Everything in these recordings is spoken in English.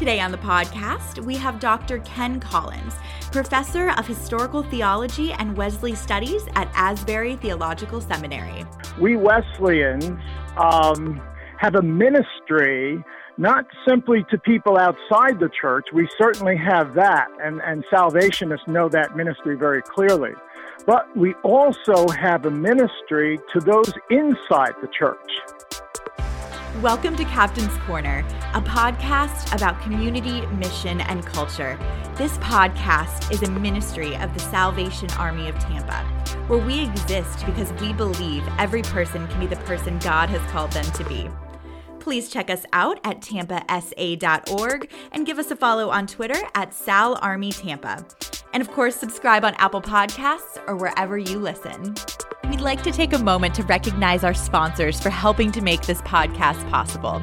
Today on the podcast, we have Dr. Ken Collins, professor of historical theology and Wesley studies at Asbury Theological Seminary. We Wesleyans um, have a ministry not simply to people outside the church. We certainly have that, and, and Salvationists know that ministry very clearly. But we also have a ministry to those inside the church. Welcome to Captain's Corner, a podcast about community, mission, and culture. This podcast is a ministry of the Salvation Army of Tampa, where we exist because we believe every person can be the person God has called them to be. Please check us out at tampasa.org and give us a follow on Twitter at SalArmyTampa. And of course, subscribe on Apple Podcasts or wherever you listen. We'd like to take a moment to recognize our sponsors for helping to make this podcast possible.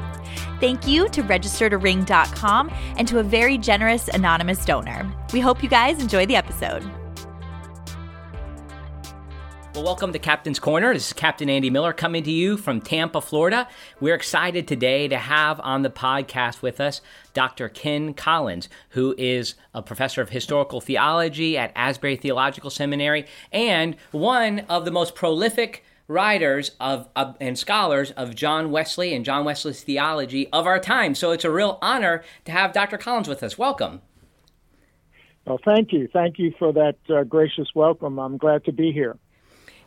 Thank you to registertoring.com and to a very generous anonymous donor. We hope you guys enjoy the episode. Well, welcome to Captain's Corner. This is Captain Andy Miller coming to you from Tampa, Florida. We're excited today to have on the podcast with us Dr. Ken Collins, who is a professor of historical theology at Asbury Theological Seminary and one of the most prolific writers of, of, and scholars of John Wesley and John Wesley's theology of our time. So it's a real honor to have Dr. Collins with us. Welcome. Well, thank you. Thank you for that uh, gracious welcome. I'm glad to be here.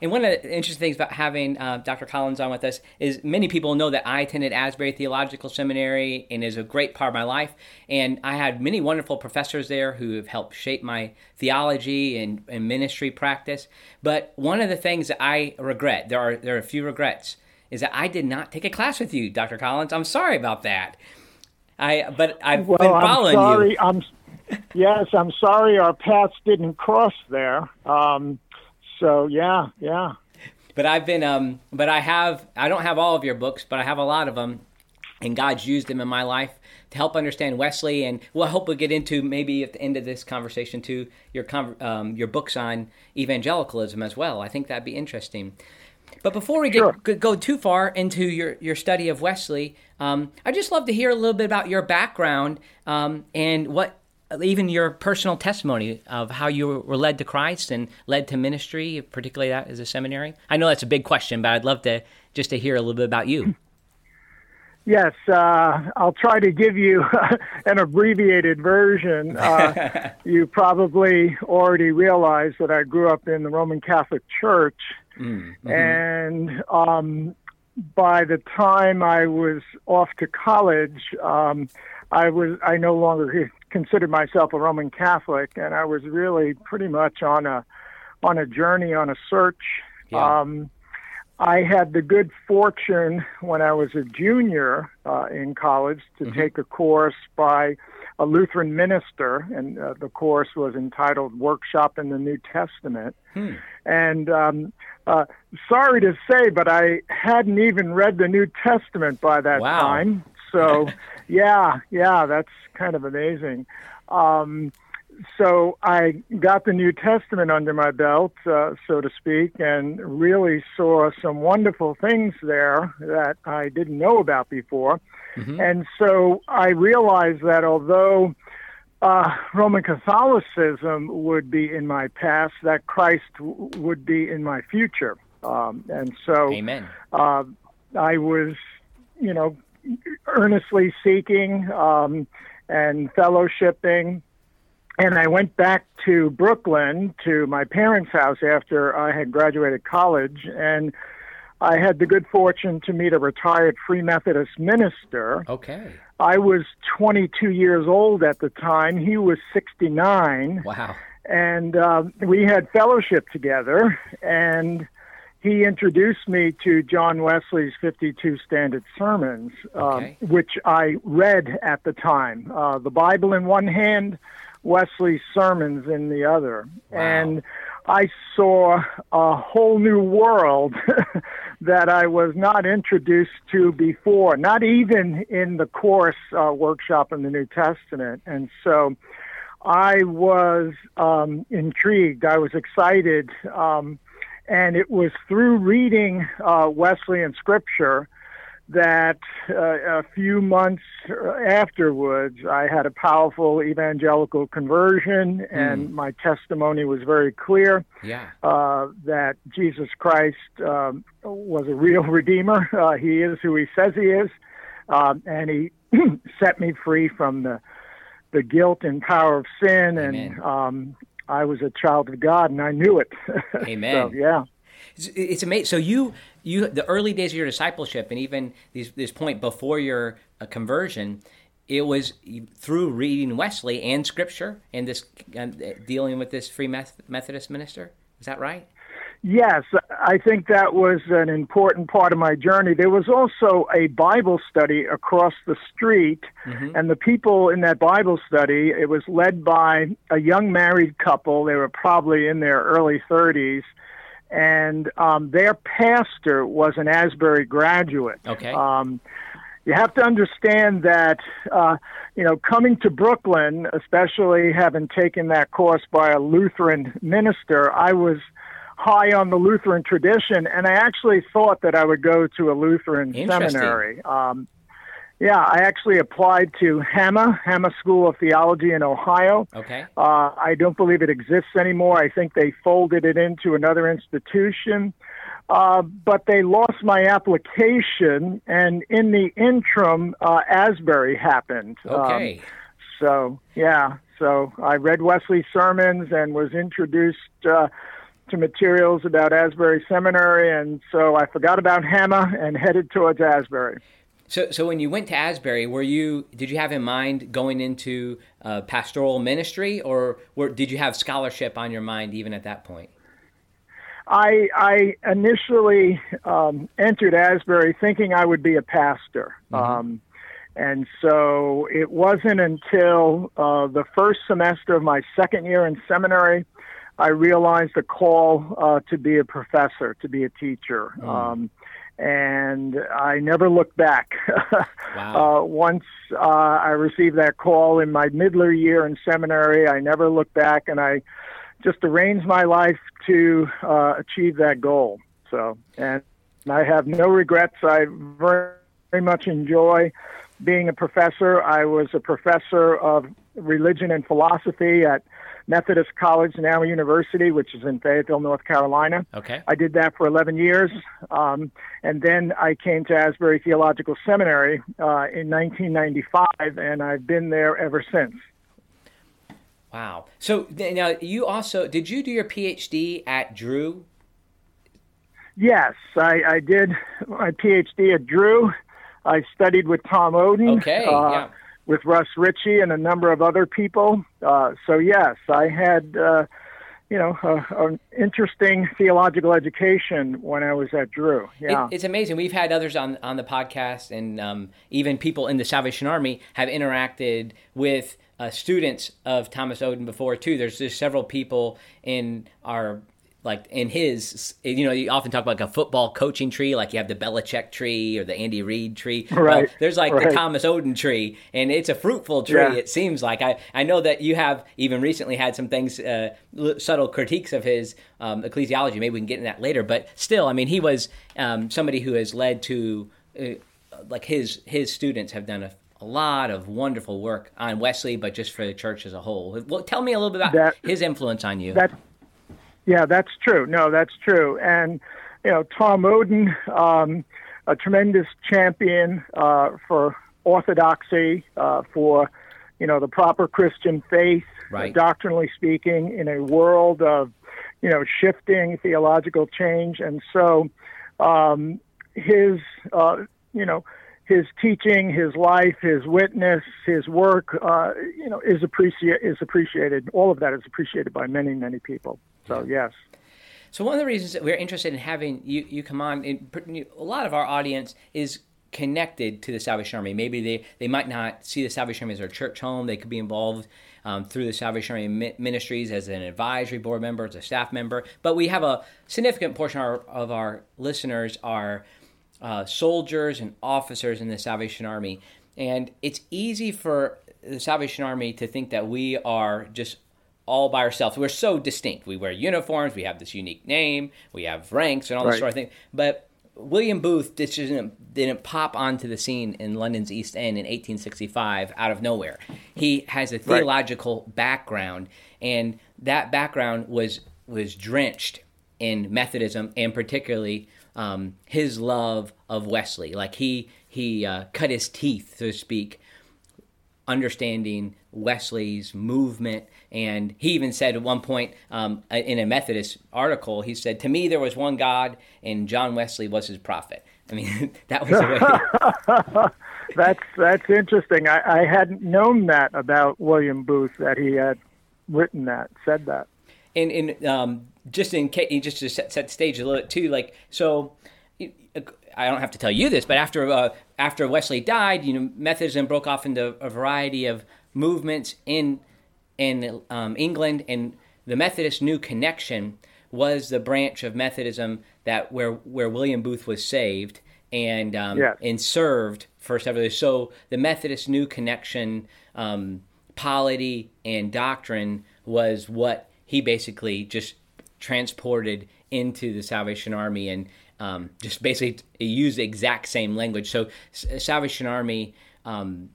And one of the interesting things about having uh, Dr. Collins on with us is many people know that I attended Asbury Theological Seminary and is a great part of my life. And I had many wonderful professors there who have helped shape my theology and, and ministry practice. But one of the things that I regret, there are there are a few regrets, is that I did not take a class with you, Dr. Collins. I'm sorry about that. I but I've well, been following I'm sorry. you. I'm yes, I'm sorry our paths didn't cross there. Um, so yeah, yeah. But I've been, um, but I have, I don't have all of your books, but I have a lot of them, and God's used them in my life to help understand Wesley. And we'll hope we'll get into maybe at the end of this conversation too your um, your books on evangelicalism as well. I think that'd be interesting. But before we get, sure. go too far into your, your study of Wesley, um, I'd just love to hear a little bit about your background um, and what even your personal testimony of how you were led to Christ and led to ministry, particularly that as a seminary? I know that's a big question, but I'd love to just to hear a little bit about you. Yes, uh, I'll try to give you an abbreviated version. Uh, you probably already realize that I grew up in the Roman Catholic Church, mm-hmm. and um, by the time I was off to college, um, I was I no longer considered myself a Roman Catholic, and I was really pretty much on a on a journey, on a search. Yeah. Um, I had the good fortune when I was a junior uh, in college to mm-hmm. take a course by a Lutheran minister, and uh, the course was entitled Workshop in the New Testament. Hmm. And um, uh, sorry to say, but I hadn't even read the New Testament by that wow. time. So, yeah, yeah, that's kind of amazing. Um, so I got the New Testament under my belt, uh, so to speak, and really saw some wonderful things there that I didn't know about before. Mm-hmm. And so I realized that although uh, Roman Catholicism would be in my past, that Christ w- would be in my future. Um, and so Amen. Uh, I was, you know, earnestly seeking um, and fellowshipping. And I went back to Brooklyn to my parents' house after I had graduated college. And I had the good fortune to meet a retired Free Methodist minister. Okay. I was 22 years old at the time. He was 69. Wow. And uh, we had fellowship together. And he introduced me to John Wesley's 52 Standard Sermons, uh, okay. which I read at the time. Uh, the Bible in one hand, Wesley's sermons in the other. Wow. And I saw a whole new world that I was not introduced to before, not even in the course uh, workshop in the New Testament. And so I was um, intrigued. I was excited. Um, and it was through reading uh, Wesleyan scripture that uh, a few months afterwards, I had a powerful evangelical conversion, and Mm. my testimony was very clear Yeah. uh, that Jesus Christ um, was a real Redeemer. Uh, he is who He says He is, um, and He set me free from the the guilt and power of sin, Amen. and um, I was a child of God, and I knew it. Amen. so, yeah. It's, it's amazing. So you, you, the early days of your discipleship, and even these, this point before your uh, conversion, it was through reading Wesley and Scripture and this uh, dealing with this Free Methodist minister. Is that right? Yes, I think that was an important part of my journey. There was also a Bible study across the street, and the people in that Bible study, it was led by a young married couple. They were probably in their early 30s, and um, their pastor was an Asbury graduate. Okay. Um, you have to understand that, uh, you know, coming to Brooklyn, especially having taken that course by a Lutheran minister, I was high on the Lutheran tradition, and I actually thought that I would go to a Lutheran seminary. Um, yeah, I actually applied to Hamma, Hamma School of Theology in Ohio. Okay. Uh, I don't believe it exists anymore. I think they folded it into another institution. Uh, but they lost my application, and in the interim, uh, Asbury happened. Um, Okay. so, yeah, so I read Wesley's sermons and was introduced uh, to materials about Asbury Seminary, and so I forgot about Hamma and headed towards Asbury. So, so when you went to Asbury, were you did you have in mind going into uh, pastoral ministry, or were, did you have scholarship on your mind even at that point? I I initially um, entered Asbury thinking I would be a pastor, um, and so it wasn't until uh, the first semester of my second year in seminary I realized the call uh, to be a professor, to be a teacher. Um, and I never looked back. Wow. uh, once uh, I received that call in my middler year in seminary, I never looked back, and I just arranged my life to uh, achieve that goal. So, and I have no regrets. I very, very much enjoy being a professor. I was a professor of religion and philosophy at Methodist College, now a University, which is in Fayetteville, North Carolina. Okay. I did that for 11 years. Um, and then I came to Asbury Theological Seminary uh, in 1995, and I've been there ever since. Wow. So now you also did you do your PhD at Drew? Yes, I, I did my PhD at Drew. I studied with Tom Oden, Okay, uh, yeah. With Russ Richey, and a number of other people. Uh, so yes, I had, uh, you know, a, an interesting theological education when I was at Drew. Yeah. It, it's amazing. We've had others on on the podcast, and um, even people in the Salvation Army have interacted with uh, students of Thomas Oden before too. There's just several people in our like in his, you know, you often talk about like a football coaching tree, like you have the Belichick tree or the Andy Reid tree. Well, Right, there's like the. Thomas Oden tree, and it's a fruitful tree. Yeah. It seems like I I know that you have even recently had some things, uh, subtle critiques of his um, ecclesiology. Maybe we can get into that later, but still, I mean, he was um, somebody who has led to uh, like his his students have done a, a lot of wonderful work on Wesley, but just for the church as a whole. Well, tell me a little bit about That- his influence on you. That, yeah, that's true. No, that's true. And you know, Tom Oden, um, a tremendous champion uh, for orthodoxy, uh, for you know the proper Christian faith, Right. doctrinally speaking, in a world of you know shifting theological change, and so um, his uh, you know his teaching, his life, his witness, his work, uh, you know, is appreciate is appreciated. All of that is appreciated by many, many people. So yes, So one of the reasons that we're interested in having you, you come on, in, a lot of our audience is connected to the Salvation Army. Maybe they, they might not see the Salvation Army as their church home. They could be involved um, through the Salvation Army ministries as an advisory board member, as a staff member. But we have a significant portion of our, of our listeners are uh, soldiers and officers in the Salvation Army. And it's easy for the Salvation Army to think that we are just all by ourselves. We're so distinct. We wear uniforms, we have this unique name, we have ranks and all this sort of thing. But William Booth didn't, didn't pop onto the scene in London's East End in 1865 out of nowhere. He has a theological right. background, and that background was was drenched in Methodism, and particularly um, his love of Wesley. Like he he uh, cut his teeth, so to speak, understanding Wesley's movement. And he even said at one point um, in a Methodist article, he said, To me, there was one God, and John Wesley was his prophet. I mean, that was that's that's interesting. I, I hadn't known that about William Booth that he had written that, said that. And, and um, just in case, just to set, set the stage a little bit too, like so, I don't have to tell you this, but after uh, after Wesley died, you know, Methodism broke off into a variety of movements in in um, England, and the Methodist New Connexion was the branch of Methodism that where where William Booth was saved and um, yes. and served for several years. So the Methodist New Connexion um, polity and doctrine was what he basically just transported into the Salvation Army and um, just basically used the exact same language. So, Salvation Army um,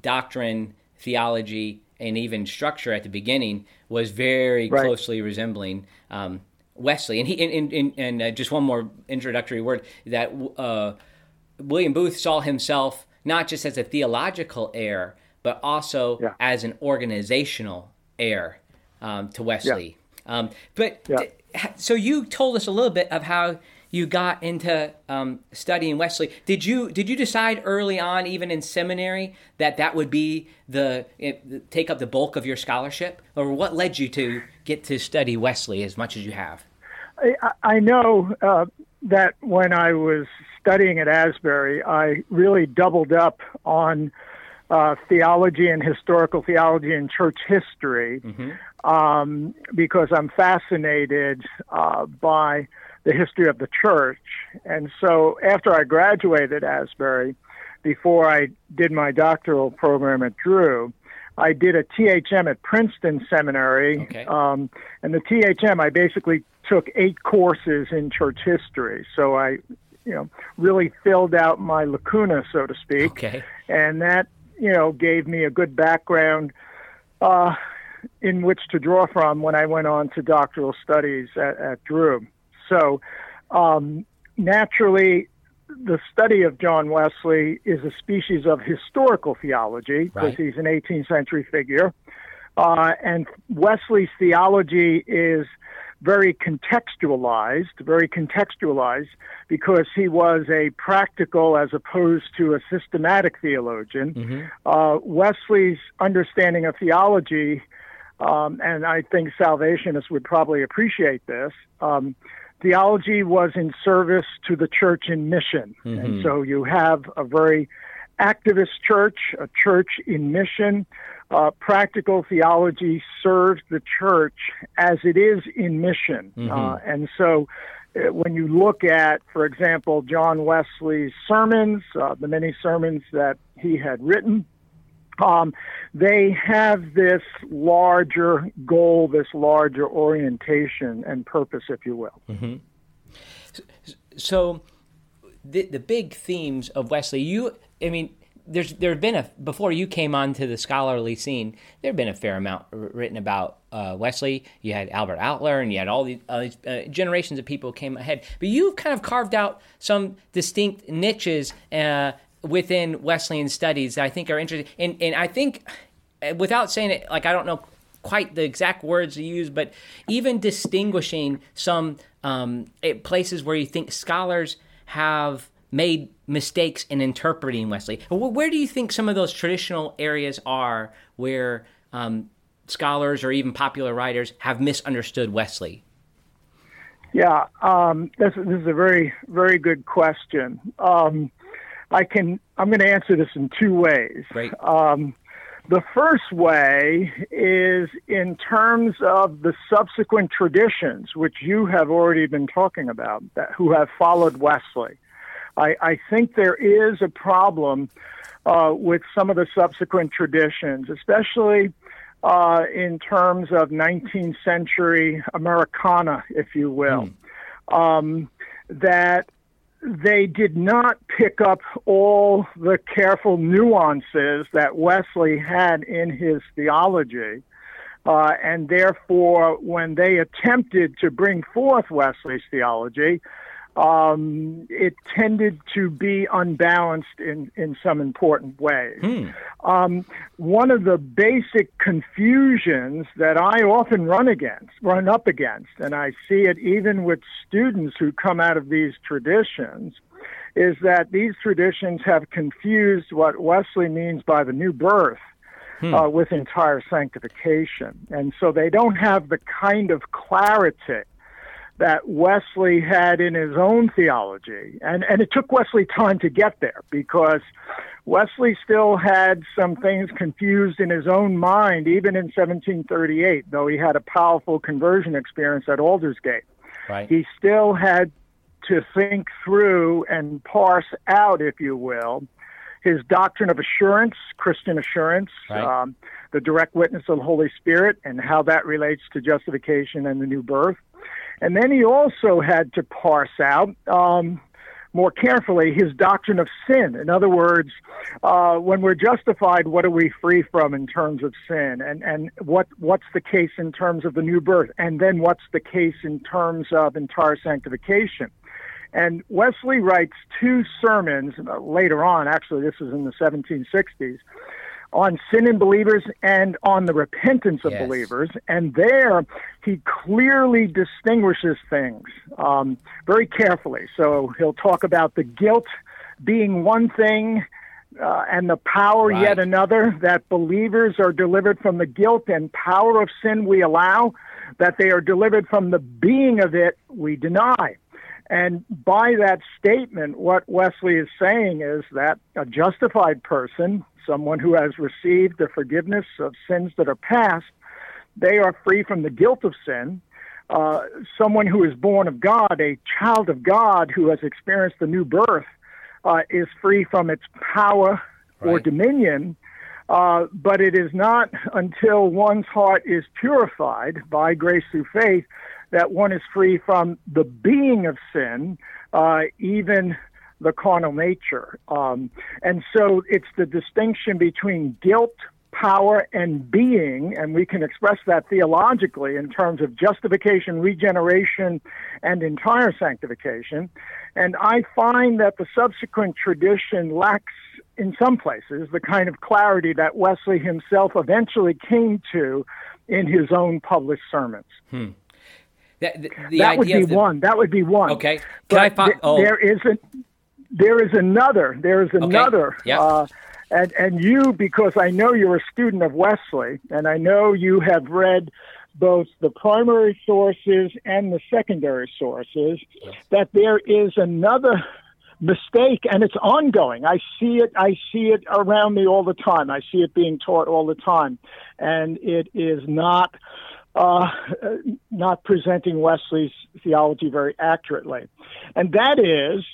doctrine, theology, and even structure at the beginning was very right. closely resembling um, Wesley. And he, and, and, and uh, just one more introductory word that uh, William Booth saw himself not just as a theological heir, but also yeah. as an organizational heir um, to Wesley. Yeah. Um, but yeah. so you told us a little bit of how you got into um, studying Wesley. Did you did you decide early on, even in seminary, that that would be the it, take up the bulk of your scholarship, or what led you to get to study Wesley as much as you have? I, I know uh, that when I was studying at Asbury, I really doubled up on. Uh, theology and historical theology and church history mm-hmm. um, because I'm fascinated uh, by the history of the church. And so after I graduated Asbury, before I did my doctoral program at Drew, I did a THM at Princeton Seminary. Okay. Um, and the THM, I basically took eight courses in church history. So I, you know, really filled out my lacuna, so to speak. Okay. And that, you know, gave me a good background uh, in which to draw from when I went on to doctoral studies at, at Drew. So, um, naturally, the study of John Wesley is a species of historical theology because right. he's an 18th century figure. Uh, and Wesley's theology is very contextualized, very contextualized because he was a practical as opposed to a systematic theologian. Mm-hmm. Uh, Wesley's understanding of theology, um, and I think Salvationists would probably appreciate this, um, theology was in service to the church in mission. Mm-hmm. And so you have a very activist church, a church in mission. Uh, practical theology serves the church as it is in mission. Mm-hmm. Uh, and so uh, when you look at, for example, John Wesley's sermons, uh, the many sermons that he had written, they have this larger goal, this larger orientation and purpose, if you will. Mm-hmm. So, the the big themes of Wesley, you, I mean, there's there have been a before you came onto the scholarly scene, there have been a fair amount written about uh, Wesley. You had Albert Outler, and you had all these, uh, these uh, generations of people came ahead. But you've kind of carved out some distinct niches uh, within Wesleyan studies that I think are interesting. And, and I think, uh, without saying it, like I don't know quite the exact words to use, but even distinguishing some um, places where you think scholars have made mistakes in interpreting Wesley. Where do you think some of those traditional areas are where um, scholars or even popular writers have misunderstood Wesley? Yeah, um, this, this, is a very, very good question. Um, I can. I'm going to answer this in two ways. Right. Um, the first way is in terms of the subsequent traditions, which you have already been talking about, that who have followed Wesley. I, I think there is a problem uh, with some of the subsequent traditions, especially uh, in terms of 19th century Americana, if you will, mm. um, that they did not pick up all the careful nuances that Wesley had in his theology. Uh, and therefore, when they attempted to bring forth Wesley's theology, um, it tended to be unbalanced in, in some important ways. Hmm. Um, one of the basic confusions that I often run against, run up against, and I see it even with students who come out of these traditions, is that these traditions have confused what Wesley means by the new birth. Hmm. Uh, with entire sanctification. And so they don't have the kind of clarity that Wesley had in his own theology. And, and it took Wesley time to get there because Wesley still had some things confused in his own mind, even in 1738, though he had a powerful conversion experience at Aldersgate. Right. He still had to think through and parse out, if you will, his doctrine of assurance, Christian assurance, right. um, the direct witness of the Holy Spirit, and how that relates to justification and the new birth. And then he also had to parse out um, more carefully his doctrine of sin. In other words, uh, when we're justified, what are we free from in terms of sin? And, and what, what's the case in terms of the new birth? And then what's the case in terms of entire sanctification? And Wesley writes two sermons uh, later on, actually, this is in the 1760s, on sin in believers and on the repentance of yes. believers. And there he clearly distinguishes things um, very carefully. So he'll talk about the guilt being one thing. Uh, and the power right. yet another that believers are delivered from the guilt and power of sin we allow that they are delivered from the being of it we deny and by that statement, what Wesley is saying is that a justified person someone who has received the forgiveness of sins that are past, they are free from the guilt of sin. Uh, someone who is born of God, a child of God who has experienced the new birth, uh, is free from its power right. or dominion. Uh, but it is not until one's heart is purified by grace through faith that one is free from the being of sin, uh, even the carnal nature. Um, and so it's the distinction between guilt, power, and being, and we can express that theologically in terms of justification, regeneration, and entire sanctification. And I find that the subsequent tradition lacks, in some places, the kind of clarity that Wesley himself eventually came to in his own published sermons. Hmm. The, the, the that would be the... one. That would be one. Okay. Can but I find? Oh. There isn't there is another. There is another. Okay. Yeah. Uh, and and you, because I know you're a student of Wesley, and I know you have read both the primary sources and the secondary sources, yes. that there is another mistake and it's ongoing i see it i see it around me all the time i see it being taught all the time and it is not uh, not presenting wesley's theology very accurately and that is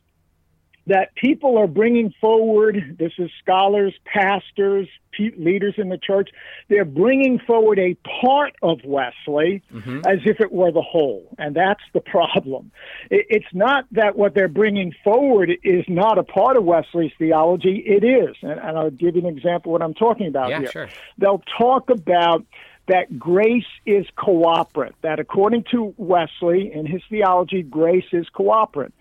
that people are bringing forward. This is scholars, pastors, leaders in the church. They're bringing forward a part of Wesley mm-hmm. as if it were the whole. And that's the problem. It's not that what they're bringing forward is not a part of Wesley's theology. It is. And, I'll give you an example of what I'm talking about yeah, here. Sure. They'll talk about that grace is cooperant, that according to Wesley in his theology, grace is cooperant.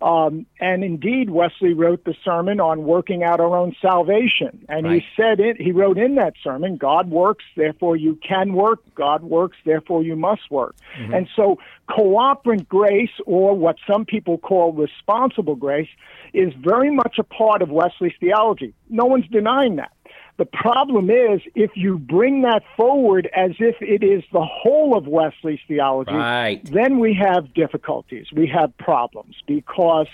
Um, and indeed, Wesley wrote the sermon on working out our own salvation. And right. he said it, he wrote in that sermon, God works, therefore you can work. God works, therefore you must work. Mm-hmm. And so cooperant grace, or what some people call responsible grace, is very much a part of Wesley's theology. No one's denying that. The problem is if you bring that forward as if it is the whole of Wesley's theology, right. then we have difficulties. We have problems because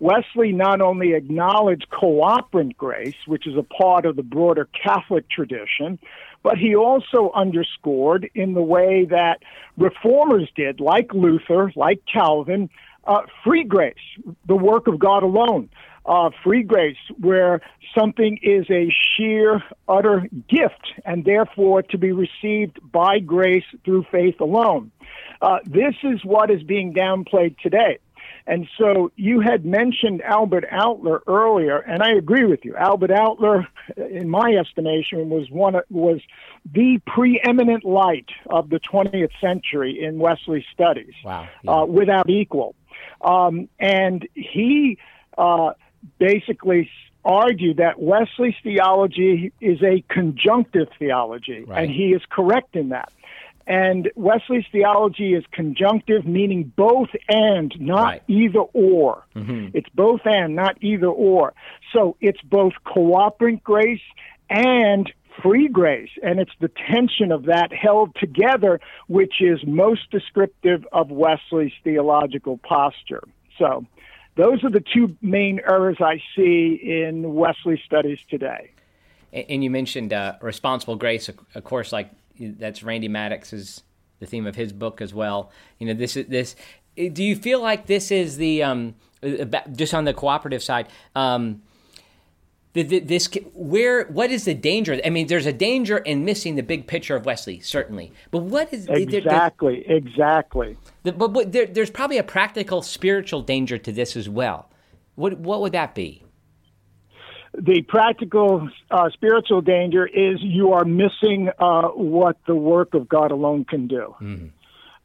Wesley not only acknowledged cooperant grace, which is a part of the broader Catholic tradition, but he also underscored in the way that reformers did, like Luther, like Calvin, uh, free grace, the work of God alone uh, free grace, where something is a sheer, utter gift, and therefore to be received by grace through faith alone. Uh, this is what is being downplayed today. And so you had mentioned Albert Outler earlier, and I agree with you. Albert Outler, in my estimation, was one was the preeminent light of the 20th century in Wesley studies, wow. yeah. uh, without equal. Um, and he uh, basically argue that Wesley's theology is a conjunctive theology, right. and he is correct in that. And Wesley's theology is conjunctive, meaning both and, not right. either or. Mm-hmm. It's both and, not either or. So it's both cooperant grace and free grace. And it's the tension of that held together, which is most descriptive of Wesley's theological posture. So those are the two main errors I see in Wesley studies today. And you mentioned uh, responsible grace, of course, like that's Randy Maddox's the theme of his book as well. You know, this is this. Do you feel like this is the um, just on the cooperative side? Um, this where what is the danger? I mean, there's a danger in missing the big picture of Wesley, certainly. But what is exactly there, exactly? The, but, but there, there's probably a practical spiritual danger to this as well. What what would that be? the practical uh, spiritual danger is you are missing uh, what the work of God alone can do. Mm-hmm.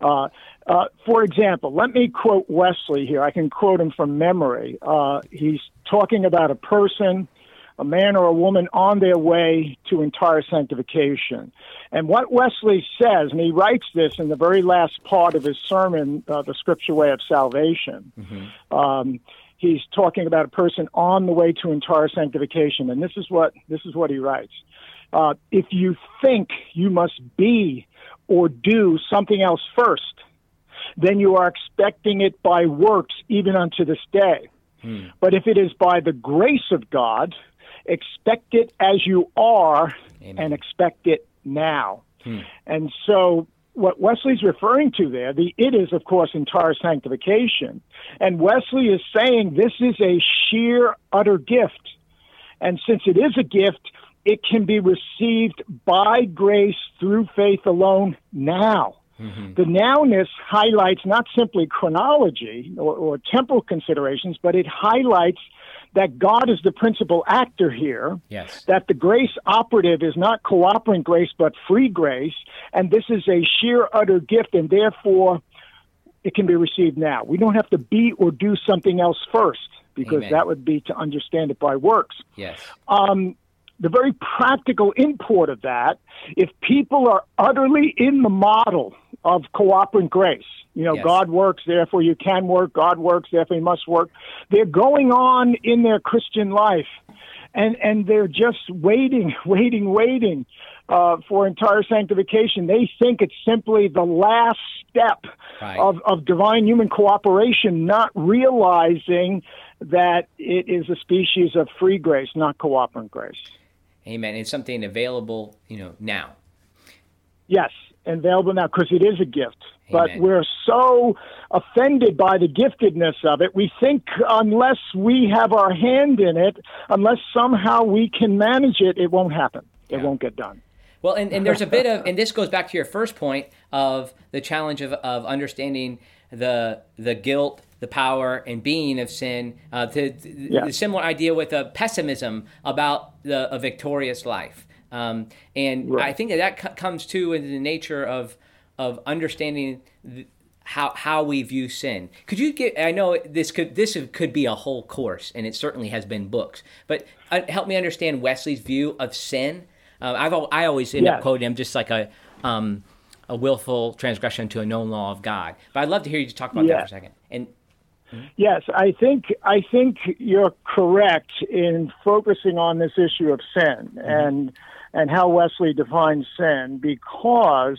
Uh, uh for example, let me quote Wesley here. I can quote him from memory. Uh, he's talking about a person, a man or a woman on their way to entire sanctification. And what Wesley says, and he writes this in the very last part of his sermon, uh, The Scripture Way of Salvation. Mm-hmm. Um, he's talking about a person on the way to entire sanctification, and this is what this is what he writes. Uh, if you think you must be or do something else first, then you are expecting it by works even unto this day. Hmm. But if it is by the grace of God, expect it as you are Amen. and expect it now. Hmm. And so what Wesley's referring to there, the it is, of course, entire sanctification. And Wesley is saying this is a sheer, utter gift. And since it is a gift, it can be received by grace through faith alone now. Mm-hmm. The nowness highlights not simply chronology or, or temporal considerations, but it highlights that God is the principal actor here. Yes. That the grace operative is not cooperant grace, but free grace. And this is a sheer, utter gift, and therefore it can be received now. We don't have to be or do something else first, because Amen. that would be to understand it by works. Yes. Um, the very practical import of that, if people are utterly in the model of cooperant grace, you know, Yes. God works, therefore you can work, God works, therefore you must work, they're going on in their Christian life and, and they're just waiting, waiting, waiting uh, for entire sanctification. They think it's simply the last step Right. of, of divine human cooperation, not realizing that it is a species of free grace, not cooperant grace. Amen. It's something available, you know, now. Yes, available now because it is a gift. But Amen. we're so offended by the giftedness of it. We think unless we have our hand in it, unless somehow we can manage it, it won't happen. It won't get done. Well, and, and there's a bit of, and this goes back to your first point of the challenge of, of understanding the the guilt, the power, and being of sin. Uh, the, the, Yeah. the similar idea with a pessimism about the, a victorious life, um, and Right. I think that that co- comes too in the nature of of understanding. The, how, how we view sin. Could you get? I know this could this could be a whole course, and it certainly has been books. But uh, help me understand Wesley's view of sin. Uh, I've I always end up quoting him just like a um, a willful transgression to a known law of God. But I'd love to hear you talk about that for a second. And Yes, I think I think you're correct in focusing on this issue of sin and and how Wesley defines sin because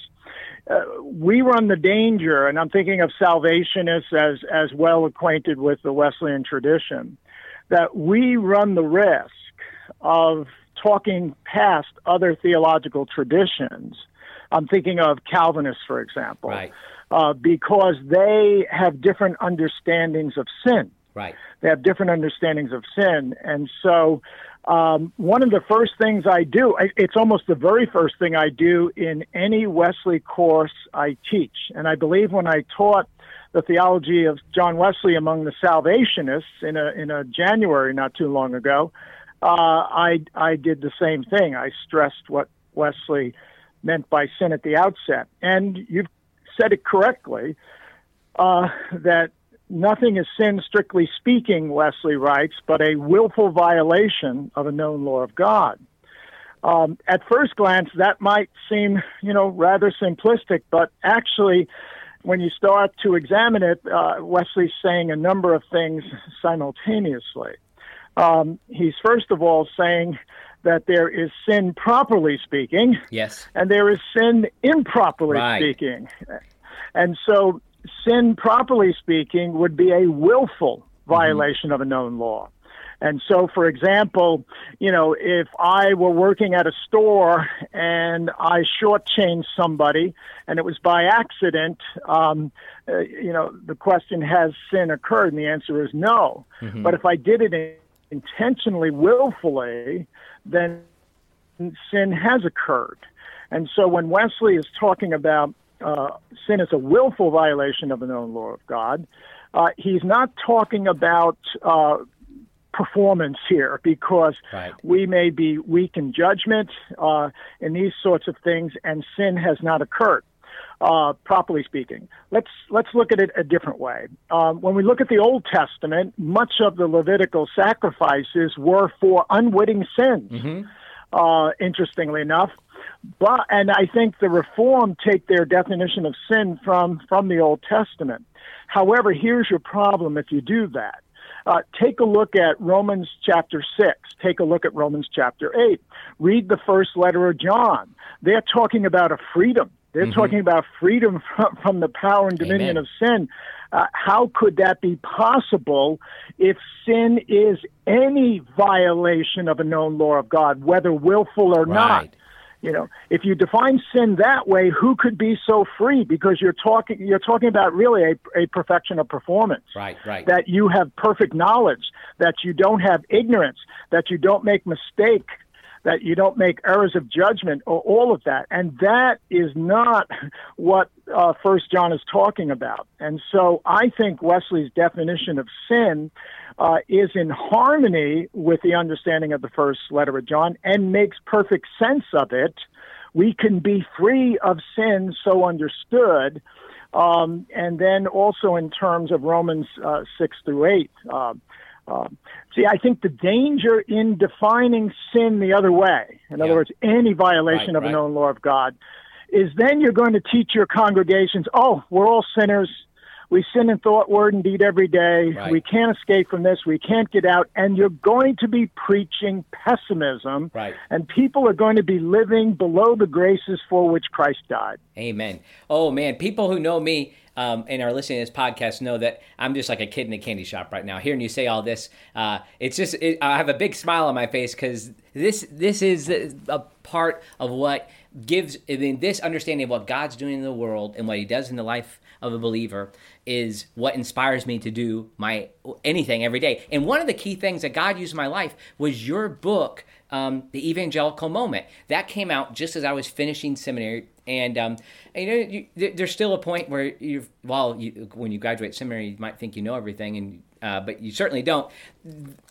uh, we run the danger, and I'm thinking of Salvationists as as well acquainted with the Wesleyan tradition, that we run the risk of talking past other theological traditions. I'm thinking of Calvinists, for example right, uh, because they have different understandings of sin. right, They have different understandings of sin, and so um, one of the first things I do, it's almost the very first thing I do in any Wesley course I teach. And I believe when I taught the theology of John Wesley among the Salvationists in a, in a January not too long ago, uh, I, I did the same thing. I stressed what Wesley meant by sin at the outset. And you've said it correctly uh, that Nothing is sin, strictly speaking, Wesley writes, but a willful violation of a known law of God. Um, at first glance, that might seem, you know, rather simplistic, but actually, when you start to examine it, uh, Wesley's saying a number of things simultaneously. Um, he's first of all saying that there is sin properly speaking, yes, and there is sin improperly right. speaking, and so sin, properly speaking, would be a willful mm-hmm. violation mm-hmm. of a known law. And so, for example, you know, if I were working at a store and I shortchanged somebody and it was by accident, um, uh, you know, the question has sin occurred? And the answer is no. Mm-hmm. But if I did it intentionally, willfully, then sin has occurred. And so when Wesley is talking about uh, sin is a willful violation of the known law of God. Uh, he's not talking about uh, performance here because right. we may be weak in judgment uh, in these sorts of things, and sin has not occurred. Uh, properly speaking, let's let's look at it a different way. Um, when we look at the Old Testament, much of the Levitical sacrifices were for unwitting sins. Mm-hmm. Uh, interestingly enough, but and I think the Reform take their definition of sin from from the Old Testament. However, here's your problem if you do that. Uh, take a look at Romans chapter 6. Take a look at Romans chapter 8. Read the first letter of John. They're talking about a freedom. They're mm-hmm. talking about freedom from, from the power and dominion Amen. of sin. Uh, how could that be possible if sin is any violation of a known law of God, whether willful or right. not? You know, if you define sin that way, who could be so free? Because you're talking you're talking about really a, a perfection of performance. Right, right. That you have perfect knowledge, that you don't have ignorance, that you don't make mistake, that you don't make errors of judgment, or all of that. And that is not what uh, First John is talking about. And so I think Wesley's definition of sin uh, is in harmony with the understanding of the first letter of John and makes perfect sense of it. We can be free of sin, so understood. Um, and then also in terms of Romans uh, 6 through 8. Uh, uh, see, I think the danger in defining sin the other way, in yeah. other words, any violation right, of right. a known law of God, is then you're going to teach your congregations, oh, we're all sinners we sin in thought, word, and deed every day. Right. We can't escape from this. We can't get out. And you're going to be preaching pessimism. Right. And people are going to be living below the graces for which Christ died. Amen. Oh, man. People who know me um, and are listening to this podcast know that I'm just like a kid in a candy shop right now. Hearing you say all this, uh, it's just, it, I have a big smile on my face because this, this is a part of what gives I mean, this understanding of what God's doing in the world and what He does in the life of a believer is what inspires me to do my anything every day. And one of the key things that God used in my life was your book, um, The Evangelical Moment. That came out just as I was finishing seminary. And, um, and you know, you, there's still a point where you, well, you, when you graduate seminary, you might think you know everything, and uh, but you certainly don't.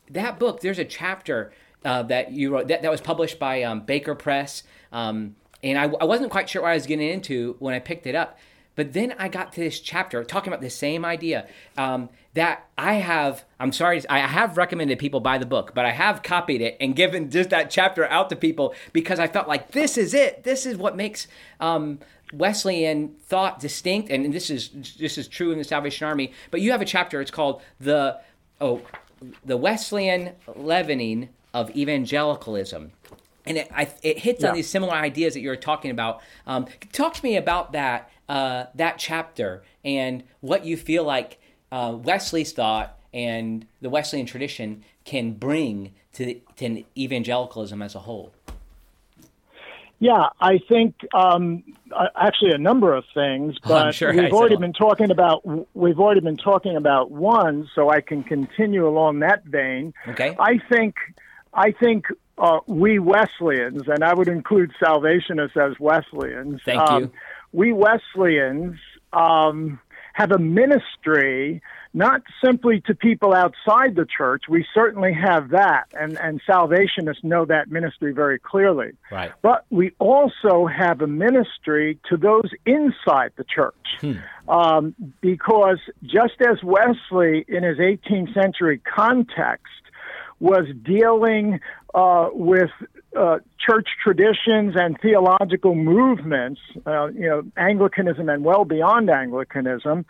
That book, there's a chapter uh, that you wrote that, that was published by um, Baker Press. Um, and I, I wasn't quite sure what I was getting into when I picked it up. But then I got to this chapter talking about the same idea um, that I have. I'm sorry, I have recommended people buy the book, but I have copied it and given just that chapter out to people because I felt like this is it. This is what makes um, Wesleyan thought distinct, and this is this is true in the Salvation Army. But you have a chapter. It's called the oh the Wesleyan leavening of evangelicalism and it, I, it hits yeah. on these similar ideas that you're talking about. Um, talk to me about that uh, that chapter and what you feel like uh, Wesley's thought and the Wesleyan tradition can bring to, to evangelicalism as a whole. Yeah, I think um, actually a number of things, but sure we've already been talking about we've already been talking about one, so I can continue along that vein. Okay. I think I think uh, we Wesleyans, and I would include Salvationists as Wesleyans. Thank um, you. We Wesleyans um, have a ministry not simply to people outside the church. We certainly have that, and, and Salvationists know that ministry very clearly. Right. But we also have a ministry to those inside the church. Hmm. Um, because just as Wesley, in his 18th century context, was dealing uh, with uh, church traditions and theological movements, uh, you know, Anglicanism and well beyond Anglicanism,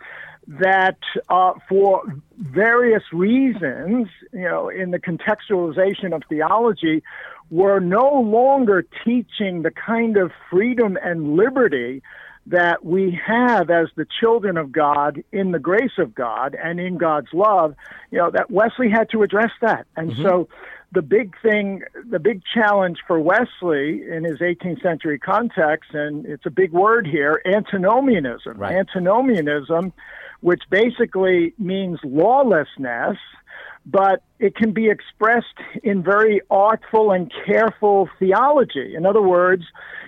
that uh, for various reasons, you know, in the contextualization of theology, were no longer teaching the kind of freedom and liberty that we have as the children of God in the grace of God and in God's love, you know, that Wesley had to address that. And mm-hmm. so the big thing, the big challenge for Wesley in his 18th century context, and it's a big word here, antinomianism. Right. Antinomianism, which basically means lawlessness but it can be expressed in very artful and careful theology. In other words,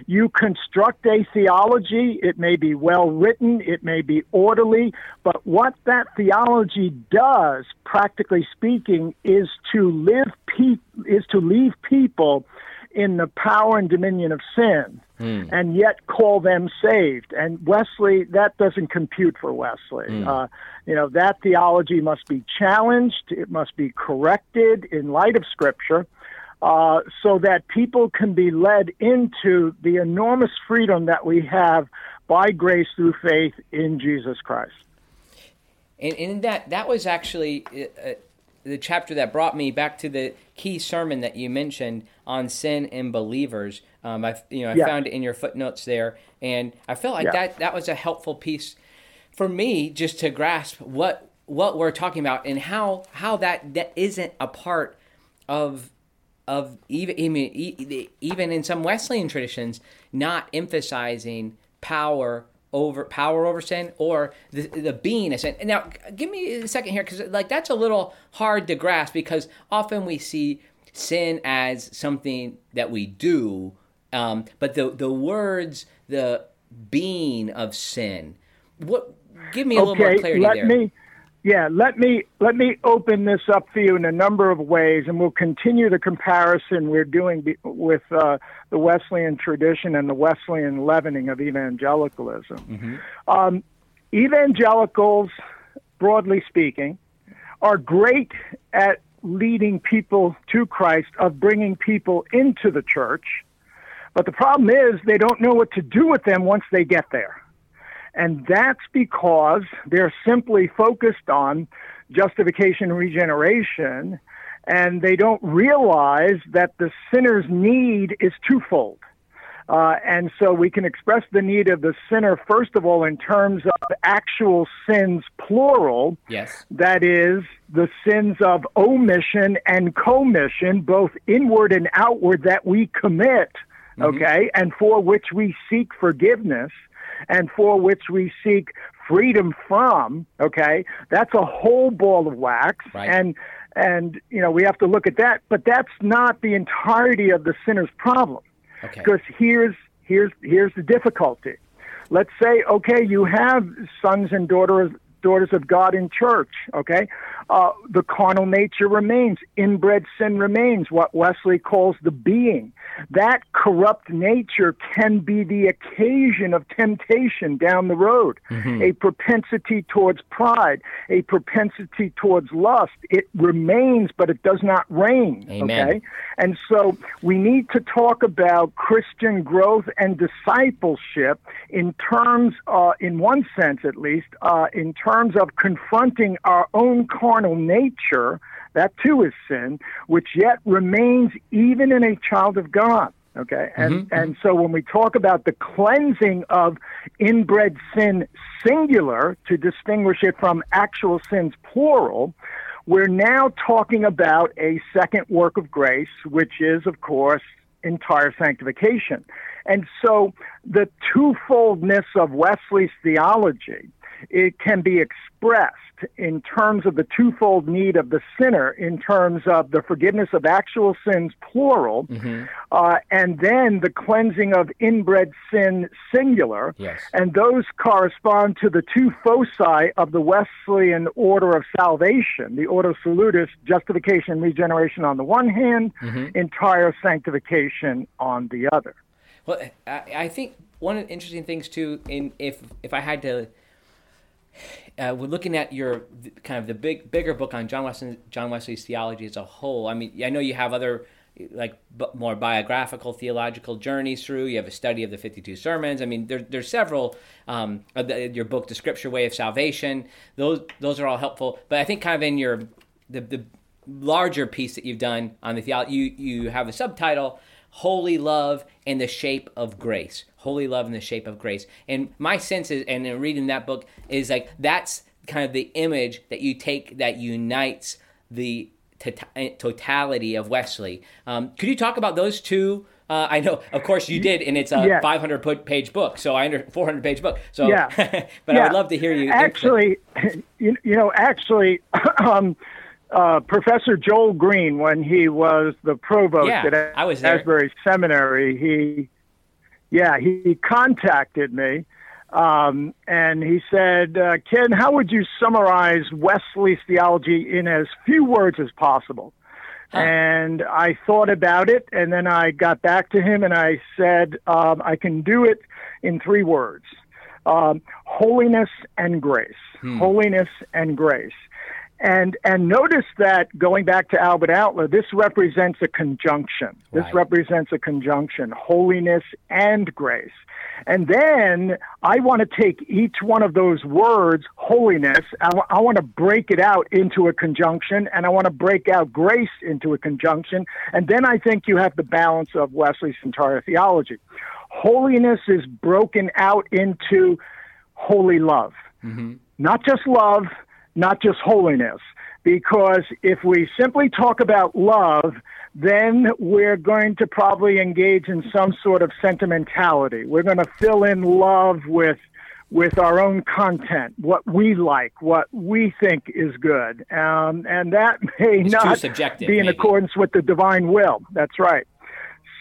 you construct a theology, it may be well written, it may be orderly, but what that theology does, practically speaking, is to live pe- is to leave people in the power and dominion of sin mm. and yet call them saved. And Wesley, that doesn't compute for Wesley. Mm. Uh, you know, that theology must be challenged, it must be corrected in light of Scripture. Uh, so that people can be led into the enormous freedom that we have by grace through faith in Jesus Christ. And, and that that was actually uh, uh the chapter that brought me back to the key sermon that you mentioned on sin and believers. Um, I you know I yeah. found it in your footnotes there, and I felt like yeah. that that was a helpful piece for me just to grasp what what we're talking about and how how that that isn't a part of of even even even in some Wesleyan traditions not emphasizing power over power over sin or the, the being of sin. Now, give me a second here because like that's a little hard to grasp because often we see sin as something that we do, um, but the the words the being of sin. What? Give me a okay, little more clarity let there. Me, yeah, let me let me open this up for you in a number of ways, and we'll continue the comparison we're doing with uh, the Wesleyan tradition and the Wesleyan leavening of evangelicalism. Mm-hmm. Um, evangelicals, broadly speaking, are great at leading people to Christ, of bringing people into the church, but the problem is they don't know what to do with them once they get there. And that's because they're simply focused on justification and regeneration, and they don't realize that the sinner's need is twofold. Uh, and so we can express the need of the sinner, first of all, in terms of actual sins, plural. Yes. That is, the sins of omission and commission, both inward and outward, that we commit, mm-hmm. okay, and for which we seek forgiveness and for which we seek freedom from, okay, that's a whole ball of wax. Right. And and you know we have to look at that, but that's not the entirety of the sinner's problem. Okay. Because here's here's here's the difficulty. Let's say, okay, you have sons and daughters daughters of God in church. Okay, uh, the carnal nature remains, inbred sin remains. What Wesley calls the being. That corrupt nature can be the occasion of temptation down the road. Mm-hmm. A propensity towards pride, a propensity towards lust. It remains, but it does not reign. Amen. Okay, and so we need to talk about Christian growth and discipleship in terms, uh, in one sense at least, uh, in terms terms of confronting our own carnal nature, that too is sin, which yet remains even in a child of God. Okay, and mm-hmm. and so when we talk about the cleansing of inbred sin singular to distinguish it from actual sins plural, we're now talking about a second work of grace, which is, of course, entire sanctification. And so the twofoldness of Wesley's theology it can be expressed in terms of the twofold need of the sinner, in terms of the forgiveness of actual sins, plural, mm-hmm. uh, and then the cleansing of inbred sin, singular. Yes. And those correspond to the two foci of the Wesleyan order of salvation, the Ordo Salutis, justification and regeneration on the one hand, mm-hmm. entire sanctification on the other. Well, I, I think one of the interesting things too, in if if I had to, uh, we're looking at your kind of the big bigger book on John Wesley John Wesley's theology as a whole. I mean, I know you have other like more biographical theological journeys through. You have a study of the 52 sermons. I mean, there, there's several. Um, the, your book, The Scripture Way of Salvation. Those those are all helpful. But I think kind of in your the the larger piece that you've done on the theology, you you have a subtitle holy love in the shape of grace. Holy love in the shape of grace. And my sense is, and in reading that book, is like that's kind of the image that you take that unites the totality of Wesley. Um, could you talk about those two? Uh, I know, of course, you did, and it's a yeah. 500 page book, so I under 400 page book. So, yeah, but yeah. I would love to hear you. Actually, you, you know, actually, um, uh, Professor Joel Green, when he was the provost yeah, at I was Asbury Seminary, he, yeah, he contacted me, um, and he said, uh, "Ken, how would you summarize Wesley's theology in as few words as possible?" Huh. And I thought about it, and then I got back to him, and I said, um, "I can do it in three words: um, holiness and grace. Hmm. Holiness and grace." And and notice that going back to Albert Outler, this represents a conjunction. This right. represents a conjunction, holiness and grace. And then I want to take each one of those words, holiness, I, w- I want to break it out into a conjunction, and I want to break out grace into a conjunction. And then I think you have the balance of Wesley's entire theology. Holiness is broken out into holy love. Mm-hmm. Not just love, not just holiness. Because if we simply talk about love, then we're going to probably engage in some sort of sentimentality. We're going to fill in love with with our own content, what we like, what we think is good, um, and that may it's not be in maybe. accordance with the divine will. That's right.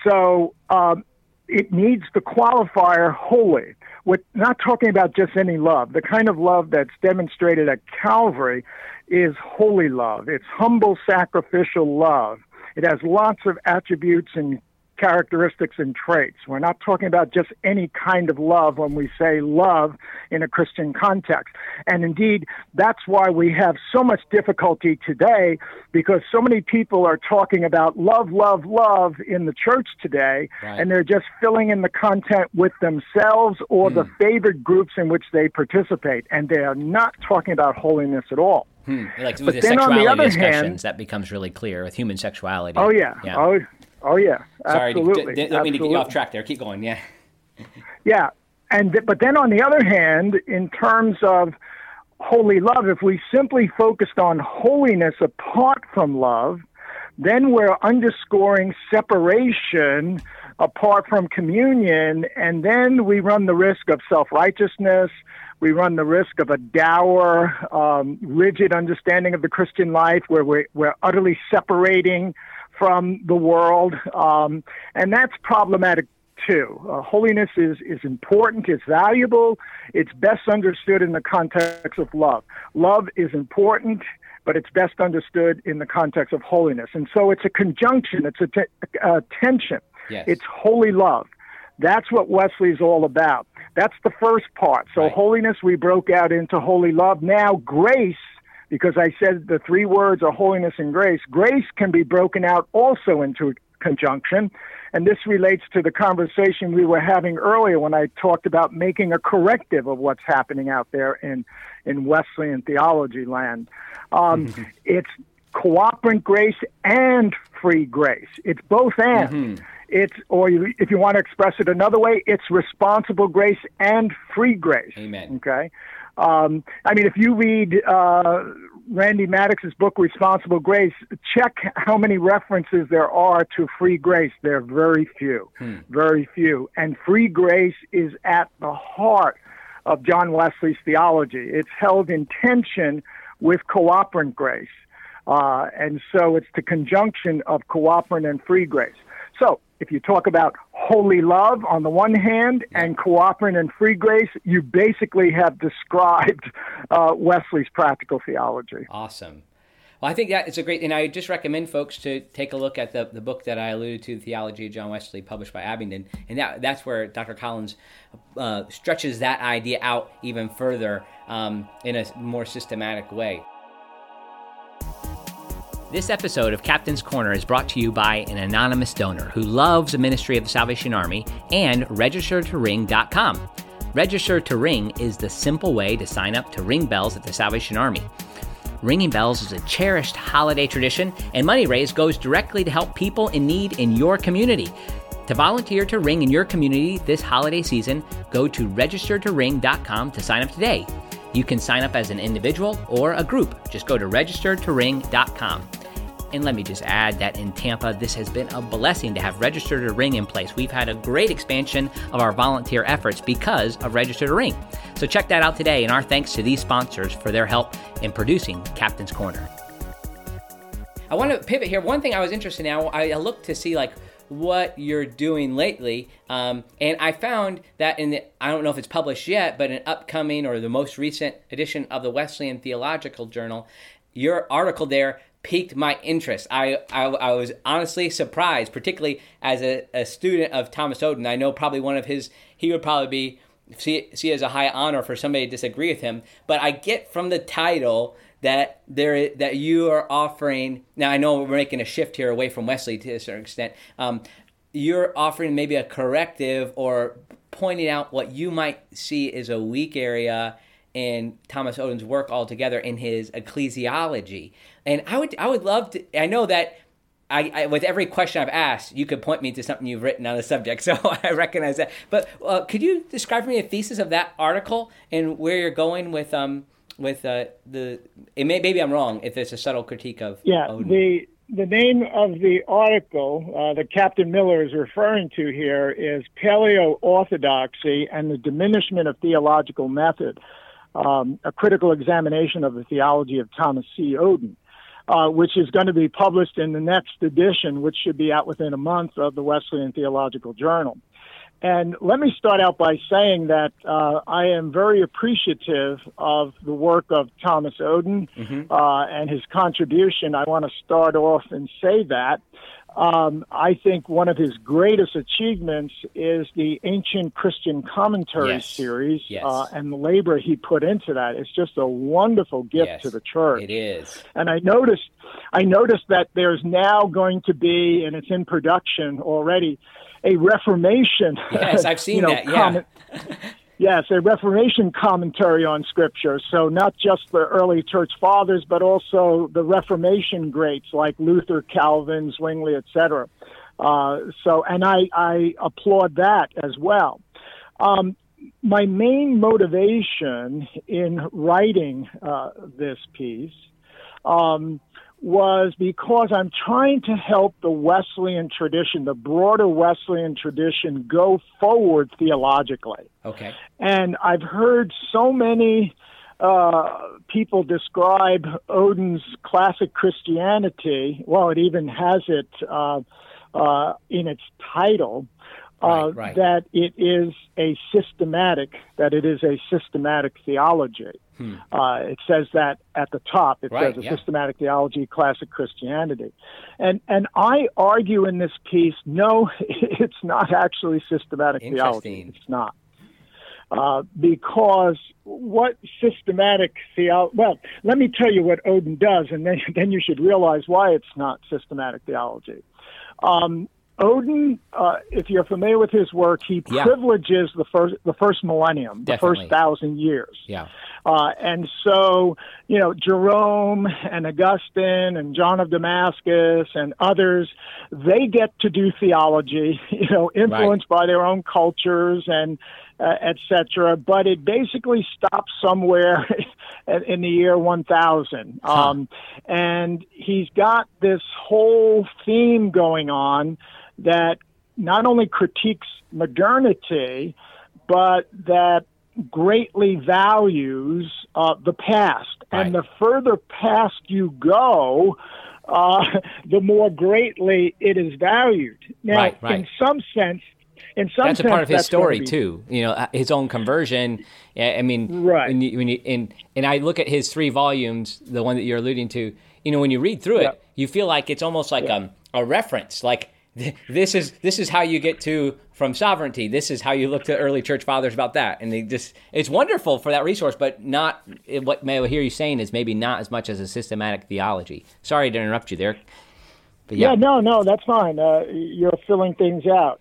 So um, it needs the qualifier holy. We're not talking about just any love. The kind of love that's demonstrated at Calvary is holy love. It's humble, sacrificial love. It has lots of attributes and characteristics and traits. We're not talking about just any kind of love when we say love in a Christian context. And indeed, that's why we have so much difficulty today because so many people are talking about love, love, love in the church today, right. and they're just filling in the content with themselves or mm. the hmm. favored groups in which they participate. And they are not talking about holiness at all. Hmm. Like with but the sexuality the discussions, hand, that becomes really clear with human sexuality. Oh yeah. yeah. Oh, Oh yeah, Sorry, absolutely. Sorry, don't mean to get you off track there. Keep going. Yeah. yeah, and th- but then on the other hand, in terms of holy love, if we simply focused on holiness apart from love, then we're underscoring separation apart from communion, and then we run the risk of self righteousness. We run the risk of a dour, um, rigid understanding of the Christian life where we're, we're utterly separating from the world, um, and that's problematic too. Uh, holiness is, is important, it's valuable, it's best understood in the context of love. Love is important, but it's best understood in the context of holiness. And so it's a conjunction, it's a, t- a tension. Yes. It's holy love. That's what Wesley's all about. That's the first part. So, right. holiness, we broke out into holy love. Now, grace because I said the three words are holiness and grace. Grace can be broken out also into conjunction. And this relates to the conversation we were having earlier when I talked about making a corrective of what's happening out there in, in Wesleyan theology land. Um, mm-hmm. It's cooperant grace and free grace. It's both and. Mm-hmm. It's, or you, if you want to express it another way, it's responsible grace and free grace. Amen. Okay. Um, I mean, if you read uh, Randy Maddox's book, Responsible Grace, check how many references there are to free grace. There are very few, hmm. very few. And free grace is at the heart of John Wesley's theology. It's held in tension with cooperant grace. Uh, and so it's the conjunction of cooperant and free grace. So if you talk about holy love on the one hand and cooperant and free grace, you basically have described uh, Wesley's practical theology. Awesome. Well, I think that it's a great, and I just recommend folks to take a look at the, the book that I alluded to, Theology of John Wesley, published by Abingdon, and that that's where Dr. Collins uh, stretches that idea out even further um, in a more systematic way. This episode of Captain's Corner is brought to you by an anonymous donor who loves the ministry of the Salvation Army and registertoring.com. Register to Ring is the simple way to sign up to ring bells at the Salvation Army. Ringing bells is a cherished holiday tradition, and money raised goes directly to help people in need in your community. To volunteer to ring in your community this holiday season, go to registertoring.com to sign up today. You can sign up as an individual or a group. Just go to registertoring.com. And let me just add that in Tampa, this has been a blessing to have Register to Ring in place. We've had a great expansion of our volunteer efforts because of Register to Ring. So check that out today, and our thanks to these sponsors for their help in producing Captain's Corner. I want to pivot here. One thing I was interested in, I looked to see like what you're doing lately. Um, and I found that in the, I don't know if it's published yet, but an upcoming or the most recent edition of the Wesleyan Theological Journal, your article there piqued my interest. I, I, I was honestly surprised, particularly as a, a, student of Thomas Oden. I know probably one of his, he would probably be, see, see as a high honor for somebody to disagree with him. But I get from the title that there that you are offering. Now I know we're making a shift here away from Wesley to a certain extent. Um, you're offering maybe a corrective or pointing out what you might see as a weak area in Thomas Oden's work altogether in his ecclesiology. And I would I would love to. I know that. I, I, with every question I've asked, you could point me to something you've written on the subject, so I recognize that. But uh, could you describe for me a thesis of that article and where you're going with um, with uh, the. It may, maybe I'm wrong if it's a subtle critique of. Yeah, Oden. the the name of the article uh, that Captain Miller is referring to here is Paleo Orthodoxy and the Diminishment of Theological Method, um, a critical examination of the theology of Thomas C. Oden. Uh, which is going to be published in the next edition, which should be out within a month of the Wesleyan Theological Journal. And let me start out by saying that uh, I am very appreciative of the work of Thomas Oden mm-hmm. uh, and his contribution. I want to start off and say that. Um, I think one of his greatest achievements is the Ancient Christian Commentary yes. series yes. uh, and the labor he put into that. It's just a wonderful gift yes, to the church. It is. And I noticed, I noticed that there's now going to be, and it's in production already, a Reformation. Yes, I've seen you know, that. Yeah. yes, a Reformation commentary on Scripture. So not just the early church fathers, but also the Reformation greats like Luther, Calvin, Zwingli, etc. Uh, so, and I, I applaud that as well. Um, my main motivation in writing uh, this piece um, was because I'm trying to help the Wesleyan tradition, the broader Wesleyan tradition, go forward theologically. Okay. And I've heard so many uh, people describe Oden's classic Christianity. Well, it even has it uh, uh, in its title right, right. Uh, that it is a systematic, that it is a systematic theology. Hmm. Uh, it says that at the top. It right, says a yeah. systematic theology, classic Christianity, and and I argue in this piece, no, it's not actually systematic theology. It's not. Uh, because what systematic theology? Well, let me tell you what Oden does, and then then you should realize why it's not systematic theology. Um, Oden, uh, if you're familiar with his work, he Yeah. privileges the first the first millennium, the first thousand years. Yeah. Uh, and so, you know, Jerome and Augustine and John of Damascus and others, they get to do theology, you know, influenced by their own cultures and uh, et cetera. But it basically stops somewhere in the year 1000. Huh. Um, and he's got this whole theme going on that not only critiques modernity, but that greatly values uh, the past, Right. and the further past you go, uh, the more greatly it is valued. Now, Right, right. in some sense, in some that's a part of his story be- too. You know, uh, his own conversion. I mean, Right. When you, when you and and I look at his three volumes, the one that you're alluding to. You know, when you read through it, you feel like it's almost like um, a reference. Like this is this is how you get to from sovereignty. This is how you look to early church fathers about that. And they just it's wonderful for that resource, but not what may I hear you saying is maybe not as much as a systematic theology. Sorry to interrupt you there. But Yeah, no, no, that's fine. Uh, you're filling things out.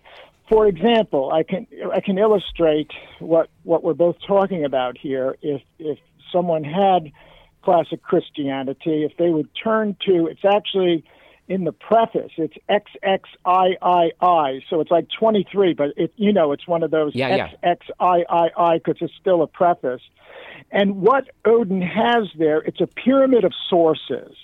For example, I can I can illustrate what what we're both talking about here. If if someone had classic Christianity, if they would turn to, it's actually in the preface. It's XXIII, so it's like 23, but it you know it's one of those Yeah. XXIII because it's still a preface. And what Oden has there, it's a pyramid of sources.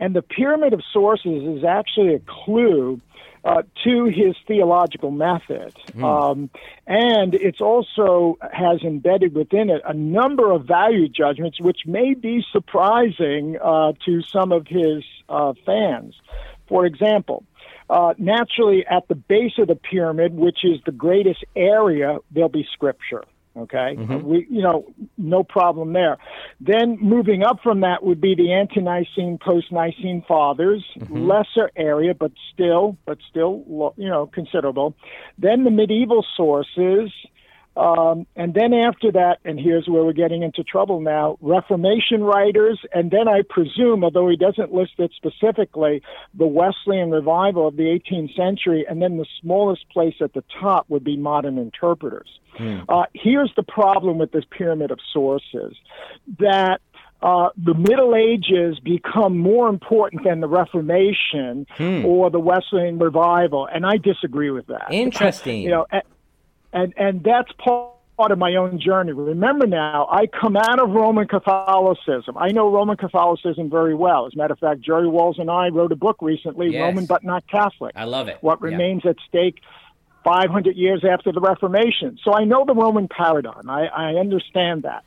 And the pyramid of sources is actually a clue uh, to his theological method. Um, and it's also has embedded within it a number of value judgments, which may be surprising uh, to some of his uh, fans. For example, uh, naturally, at the base of the pyramid, which is the greatest area, there'll be scripture. Okay, mm-hmm. uh, we you know no problem there. Then moving up from that would be the ante-Nicene, post-Nicene fathers, mm-hmm. lesser area, but still, but still, you know, considerable. Then the medieval sources, um, and then after that, and here's where we're getting into trouble now: Reformation writers, and then I presume, although he doesn't list it specifically, the Wesleyan revival of the 18th century, and then the smallest place at the top would be modern interpreters. Uh, here's the problem with this pyramid of sources: that uh, the Middle Ages become more important than the Reformation or the Wesleyan revival, and I disagree with that. Interesting. You know, and and, that's part of my own journey. Remember now, I come out of Roman Catholicism. I know Roman Catholicism very well. As a matter of fact, Jerry Walls and I wrote a book recently, Yes. Roman but not Catholic. I love it. What Yeah. remains at stake 500 years after the Reformation. So I know the Roman paradigm. I, I understand that.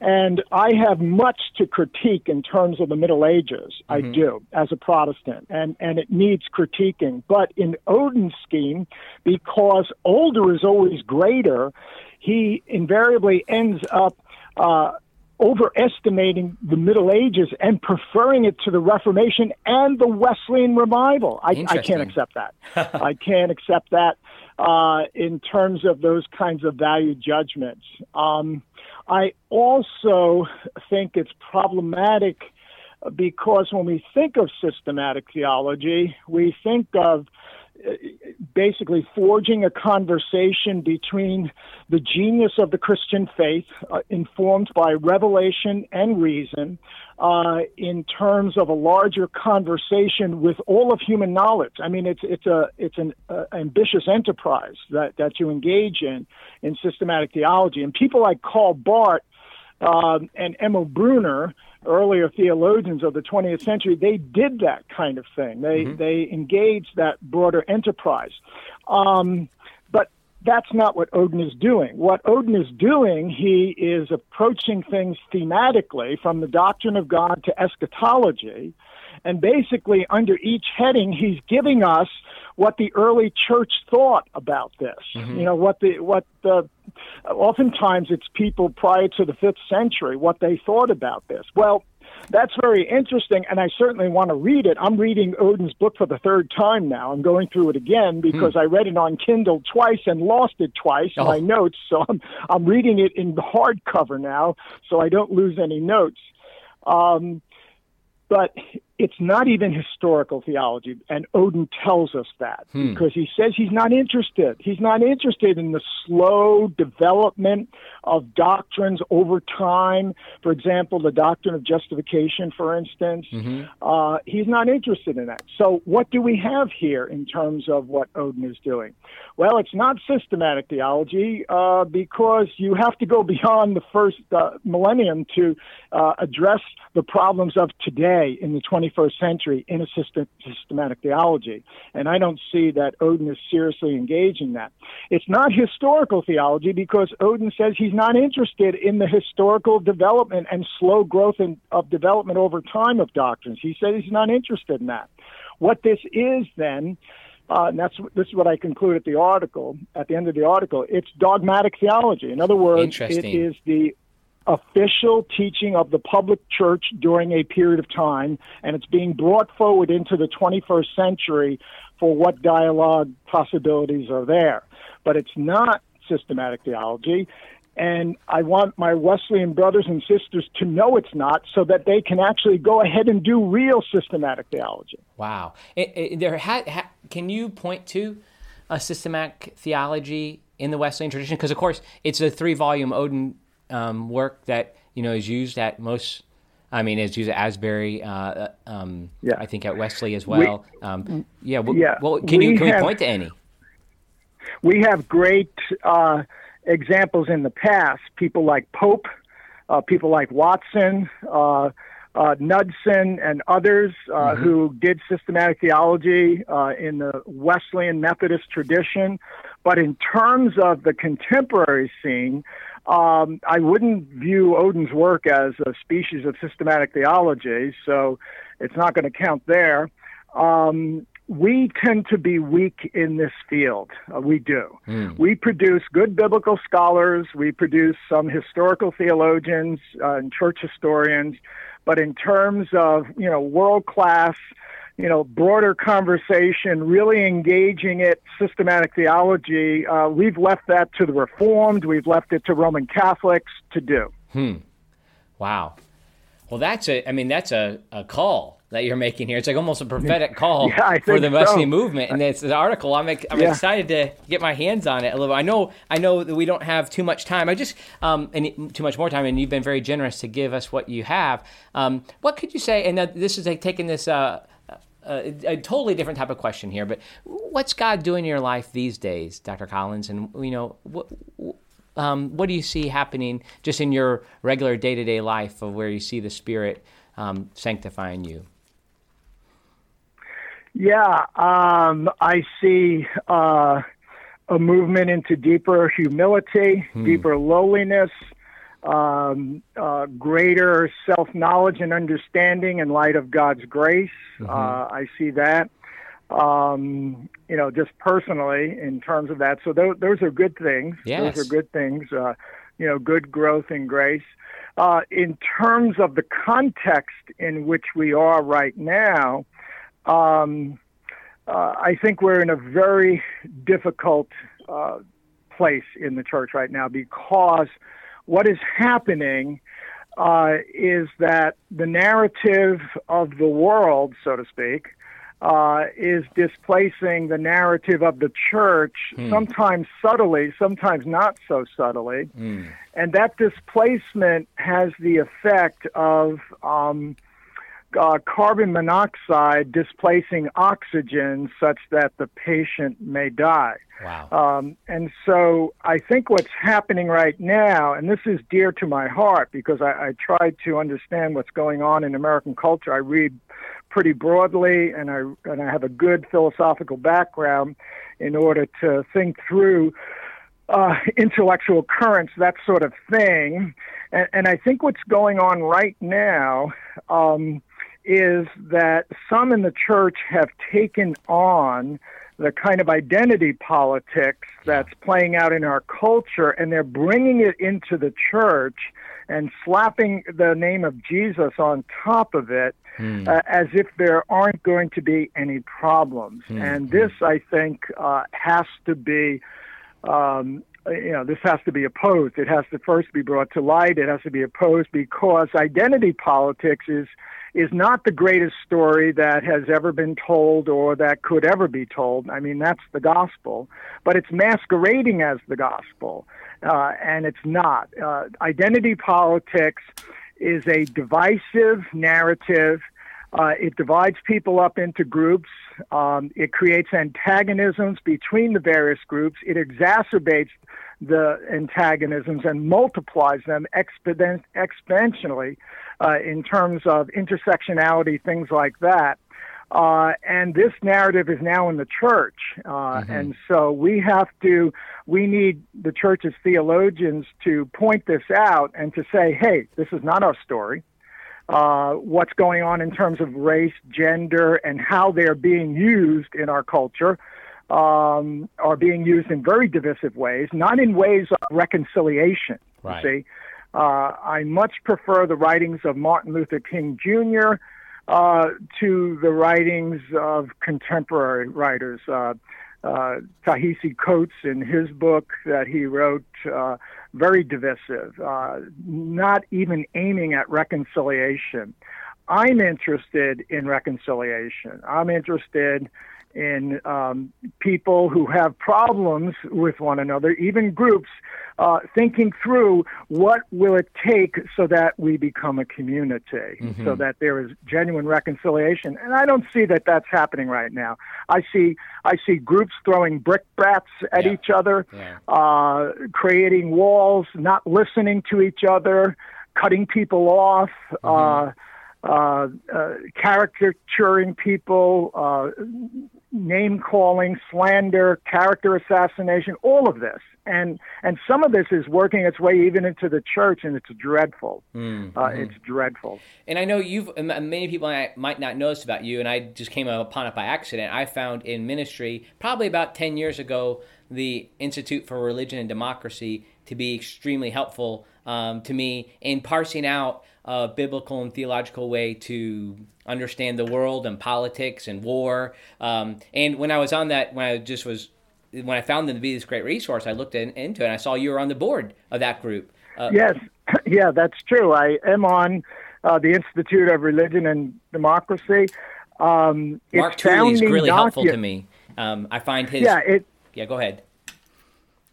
And I have much to critique in terms of the Middle Ages. I do, as a Protestant, and, and it needs critiquing. But in Oden's scheme, because older is always greater, he invariably ends up uh, overestimating the Middle Ages and preferring it to the Reformation and the Wesleyan revival. I, I can't accept that. I can't accept that uh, in terms of those kinds of value judgments. Um, I also think it's problematic because when we think of systematic theology, we think of basically forging a conversation between the genius of the Christian faith, uh, informed by revelation and reason, uh, in terms of a larger conversation with all of human knowledge. I mean, it's it's a it's an uh, ambitious enterprise that that you engage in in systematic theology, and people like Karl Barth um, and Emil Brunner, earlier theologians of the 20th century, they did that kind of thing. They they engaged that broader enterprise. Um, but that's not what Oden is doing. What Oden is doing, he is approaching things thematically from the doctrine of God to eschatology. And basically, under each heading, he's giving us what the early church thought about this. You know, what the what the oftentimes it's people prior to the fifth century what they thought about this. Well, that's very interesting, and I certainly want to read it. I'm reading Oden's book for the third time now. I'm going through it again because I read it on Kindle twice and lost it twice in Oh. my notes. So I'm I'm reading it in the hardcover now, so I don't lose any notes. Um, but it's not even historical theology, and Oden tells us that because he says he's not interested. He's not interested in the slow development of doctrines over time. For example, the doctrine of justification, for instance. Uh, he's not interested in that. So, what do we have here in terms of what Oden is doing? Well, it's not systematic theology uh, because you have to go beyond the first uh, millennium to uh, address the problems of today in the 21st 21st century in a system, systematic theology. And I don't see that Oden is seriously engaged in that. It's not historical theology because Oden says he's not interested in the historical development and slow growth in, of development over time of doctrines. He says he's not interested in that. What this is then uh, and that's this is what I conclude at the article. At the end of the article, it's dogmatic theology. In other words, it is the official teaching of the public church during a period of time, and it's being brought forward into the 21st century for what dialogue possibilities are there. But it's not systematic theology. And I want my Wesleyan brothers and sisters to know it's not so that they can actually go ahead and do real systematic theology. Wow. It, it, there ha, ha, can you point to a systematic theology in the Wesleyan tradition? Because, of course, it's a three volume Oden um, work that you know is used at most. I mean, is used at Asbury. Uh, uh, um, yeah. I think at Wesley as well. We, um, yeah. W- yeah. Well, can we you can have, we point to any? We have great uh, examples in the past. People like Pope, uh, people like Watson. Uh, uh, Knudson and others uh, mm-hmm. who did systematic theology uh, in the Wesleyan Methodist tradition. But in terms of the contemporary scene, um, I wouldn't view Oden's work as a species of systematic theology, so it's not going to count there. Um, we tend to be weak in this field. Uh, we do. Mm. We produce good biblical scholars. We produce some historical theologians uh, and church historians. But in terms of you know world class you know, broader conversation, really engaging it, systematic theology. Uh, we've left that to the Reformed. We've left it to Roman Catholics to do. Hmm. Wow. Well, that's a. I mean, that's a, a call that you're making here. It's like almost a prophetic call yeah, for the Wesleyan so. movement, and it's an article. I'm I'm yeah. excited to get my hands on it a little. I know I know that we don't have too much time. I just um and too much more time, and you've been very generous to give us what you have. Um, what could you say? And this is like taking this uh a, a, totally different type of question here, but what's God doing in your life these days, Dr. Collins? And you know, what um, what do you see happening just in your regular day to day life of where you see the Spirit um, sanctifying you? Yeah, um, I see uh, a movement into deeper humility, hmm. deeper lowliness, um, uh, greater self knowledge and understanding in light of God's grace. Mm-hmm. Uh, I see that. Um, you know, just personally in terms of that. So those, those are good things. Yes. Those are good things. Uh, you know, good growth in grace. Uh, in terms of the context in which we are right now, um, uh, I think we're in a very difficult uh, place in the church right now because what is happening uh, is that the narrative of the world, so to speak, uh, is displacing the narrative of the church, hmm. sometimes subtly, sometimes not so subtly. Hmm. And that displacement has the effect of um, uh, carbon monoxide displacing oxygen such that the patient may die. Wow. Um, and so I think what's happening right now, and this is dear to my heart because I, I try to understand what's going on in American culture. I read pretty broadly, and I and I have a good philosophical background in order to think through uh, intellectual currents, that sort of thing. And, and I think what's going on right now. Um, is that some in the church have taken on the kind of identity politics that's playing out in our culture, and they're bringing it into the church and slapping the name of Jesus on top of it hmm. uh, as if there aren't going to be any problems. Hmm. And this, I think, uh, has to be. Um, you know, this has to be opposed. It has to first be brought to light. It has to be opposed because identity politics is is not the greatest story that has ever been told or that could ever be told. I mean, that's the gospel, but it's masquerading as the gospel, uh, and it's not. Uh, identity politics is a divisive narrative. Uh, it divides people up into groups. Um, it creates antagonisms between the various groups. It exacerbates the antagonisms and multiplies them exponentially uh, in terms of intersectionality, things like that. Uh, and this narrative is now in the church. Uh, mm-hmm. And so we have to, we need the church's theologians to point this out and to say, hey, this is not our story. Uh, what's going on in terms of race, gender, and how they're being used in our culture um, are being used in very divisive ways, not in ways of reconciliation. Right. See, uh, I much prefer the writings of Martin Luther King Jr. Uh, to the writings of contemporary writers. Uh, uh, Ta-Nehisi Coates in his book that he wrote, uh, very divisive, uh, not even aiming at reconciliation. I'm interested in reconciliation. I'm interested in um, people who have problems with one another, even groups, uh, thinking through what will it take so that we become a community, mm-hmm. so that there is genuine reconciliation. And I don't see that that's happening right now. I see I see groups throwing brickbats at yeah. each other, yeah. uh, creating walls, not listening to each other, cutting people off. Mm-hmm. Uh, uh, uh, caricaturing people, uh, name calling, slander, character assassination, all of this. And and some of this is working its way even into the church, and it's dreadful. Mm-hmm. Uh, it's dreadful. And I know you've many people might not notice about you, and I just came upon it by accident. I found in ministry probably about ten years ago the Institute for Religion and Democracy to be extremely helpful um, to me in parsing out a biblical and theological way to understand the world and politics and war. Um, and when I was on that, when I just was, when I found them to be this great resource, I looked in, into it and I saw you were on the board of that group. Uh, yes, yeah, that's true. I am on uh, the Institute of Religion and Democracy. Um, Mark Tooley is really docu- helpful to me. Um, I find his. Yeah, it. Yeah, go ahead.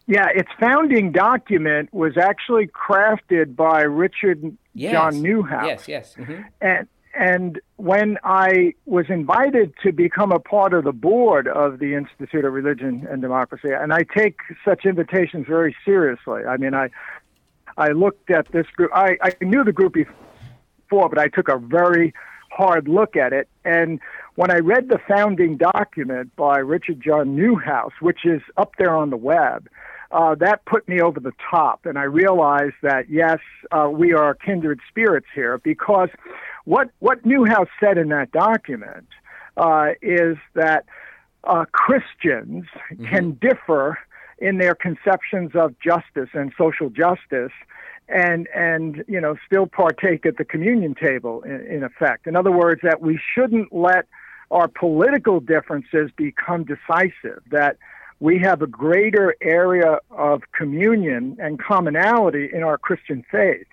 Yeah, its founding document was actually crafted by Richard yes. John Neuhaus. Yes, yes. Mm-hmm. And and when I was invited to become a part of the board of the Institute of Religion and Democracy, and I take such invitations very seriously. I mean, I I looked at this group. I, I knew the group before, but I took a very hard look at it. And when I read the founding document by Richard John Neuhaus, which is up there on the web, uh, that put me over the top. And I realized that, yes, uh, we are kindred spirits here because what, what Neuhaus said in that document uh, is that uh, Christians mm-hmm. can differ in their conceptions of justice and social justice and and you know still partake at the communion table in, in effect in other words that we shouldn't let our political differences become decisive that we have a greater area of communion and commonality in our Christian faith.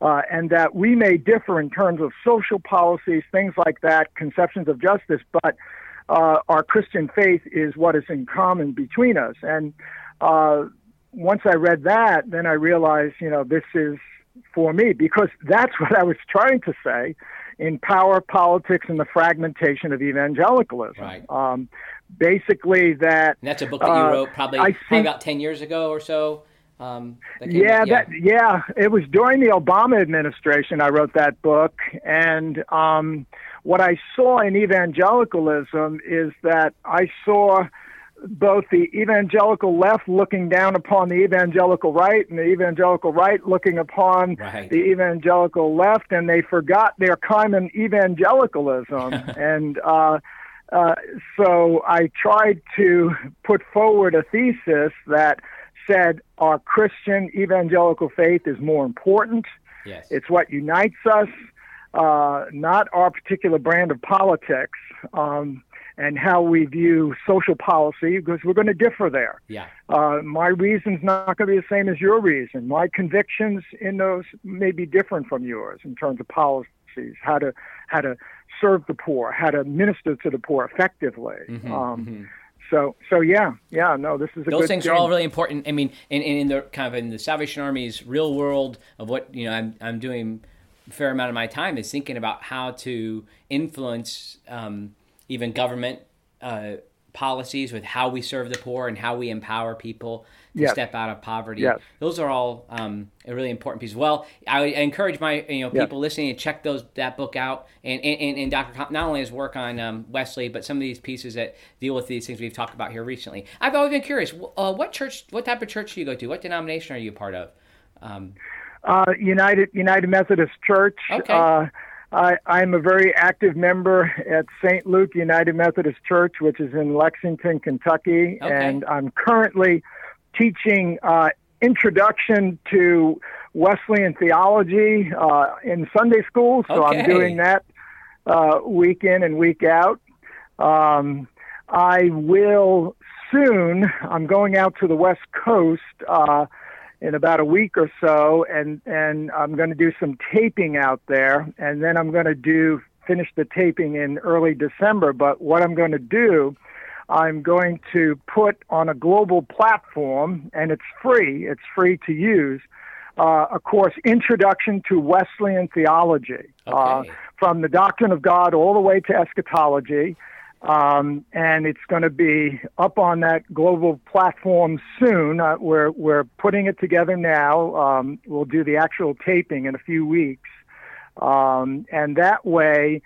Uh, and that we may differ in terms of social policies, things like that, conceptions of justice, but uh, our Christian faith is what is in common between us. And uh, once I read that, then I realized, you know, this is for me because that's what I was trying to say in power politics and the fragmentation of evangelicalism. Right. Um, basically, that and that's a book that you uh, wrote probably, see, probably about ten years ago or so. Um, that yeah, yeah, that yeah, it was during the Obama administration I wrote that book, and um, what I saw in evangelicalism is that I saw both the evangelical left looking down upon the evangelical right and the evangelical right looking upon right. the evangelical left, and they forgot their common evangelicalism. and uh, uh, so I tried to put forward a thesis that said our Christian evangelical faith is more important. Yes. It's what unites us, uh, not our particular brand of politics. Um, and how we view social policy because we're going to differ there. Yeah. Uh, my reason's not going to be the same as your reason. My convictions in those may be different from yours in terms of policies, how to how to serve the poor, how to minister to the poor effectively. Mm-hmm, um, mm-hmm. So, so yeah, yeah, no, this is a those things thing. are all really important. I mean, in, in the kind of in the Salvation Army's real world of what you know, I'm I'm doing a fair amount of my time is thinking about how to influence um, even government uh, policies with how we serve the poor and how we empower people Yes. step out of poverty. Yes. Those are all um, a really important piece. Well, I, I encourage my you know Yes. people listening to check those that book out and and, and, Dr. Not only his work on um, Wesley, but some of these pieces that deal with these things we've talked about here recently. I've always been curious. Uh, what church? What type of church do you go to? What denomination are you a part of? Um, Uh, United United Methodist Church. Okay. Uh, I, I'm a very active member at St. Luke United Methodist Church, which is in Lexington, Kentucky, Okay. and I'm currently teaching uh, introduction to Wesleyan theology uh, in Sunday school. So Okay. I'm doing that uh, week in and week out. Um, I will soon. I'm going out to the West Coast uh, in about a week or so, and and I'm going to do some taping out there, and then I'm going to do finish the taping in early December. But what I'm going to do, I'm going to put on a global platform, and it's free. It's free to use. Uh, a course, Introduction to Wesleyan Theology, uh, from the doctrine of God all the way to eschatology. Um, and it's going to be up on that global platform soon. Uh, we're we're putting it together now. Um, we'll do the actual taping in a few weeks, um, and that way,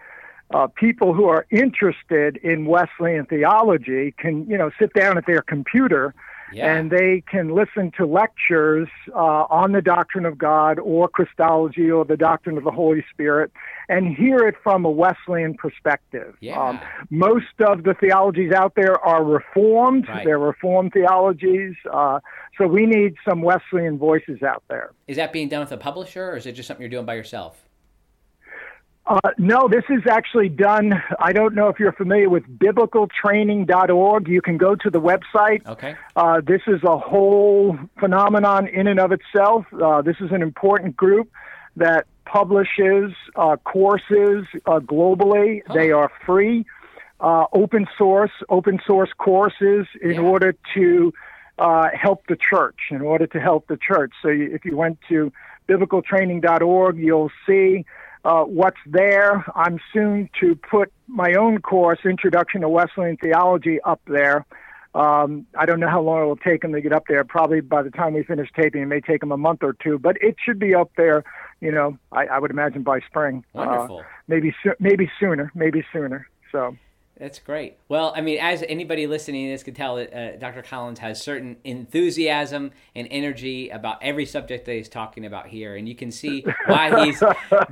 uh, people who are interested in Wesleyan theology can you know sit down at their computer Yeah. and they can listen to lectures uh, on the doctrine of God or Christology or the doctrine of the Holy Spirit and hear it from a Wesleyan perspective. Um, Yeah. most of the theologies out there are Reformed, Right. they're Reformed theologies. Uh, so we need some Wesleyan voices out there. Is that being done with a publisher, or is it just something you're doing by yourself? Uh, no, this is actually done. I don't know if you're familiar with biblicaltraining.org. You can go to the website. Okay. Uh, this is a whole phenomenon in and of itself. Uh, this is an important group that publishes uh, courses uh, globally. They are free, uh, open source, open source courses in Yeah. order to uh, help the church. In order to help the church. So you, if you went to biblicaltraining.org, you'll see. Uh, what's there. I'm soon to put my own course, Introduction to Wesleyan Theology, up there. Um, I don't know how long it will take them to get up there. Probably by the time we finish taping, it may take them a month or two, but it should be up there. You know, I, I would imagine by spring. Uh, Wonderful. maybe soo- maybe sooner. Maybe sooner. So That's great. Well, I mean, as anybody listening to this can tell, uh, Dr. Collins has certain enthusiasm and energy about every subject that he's talking about here, and you can see why he's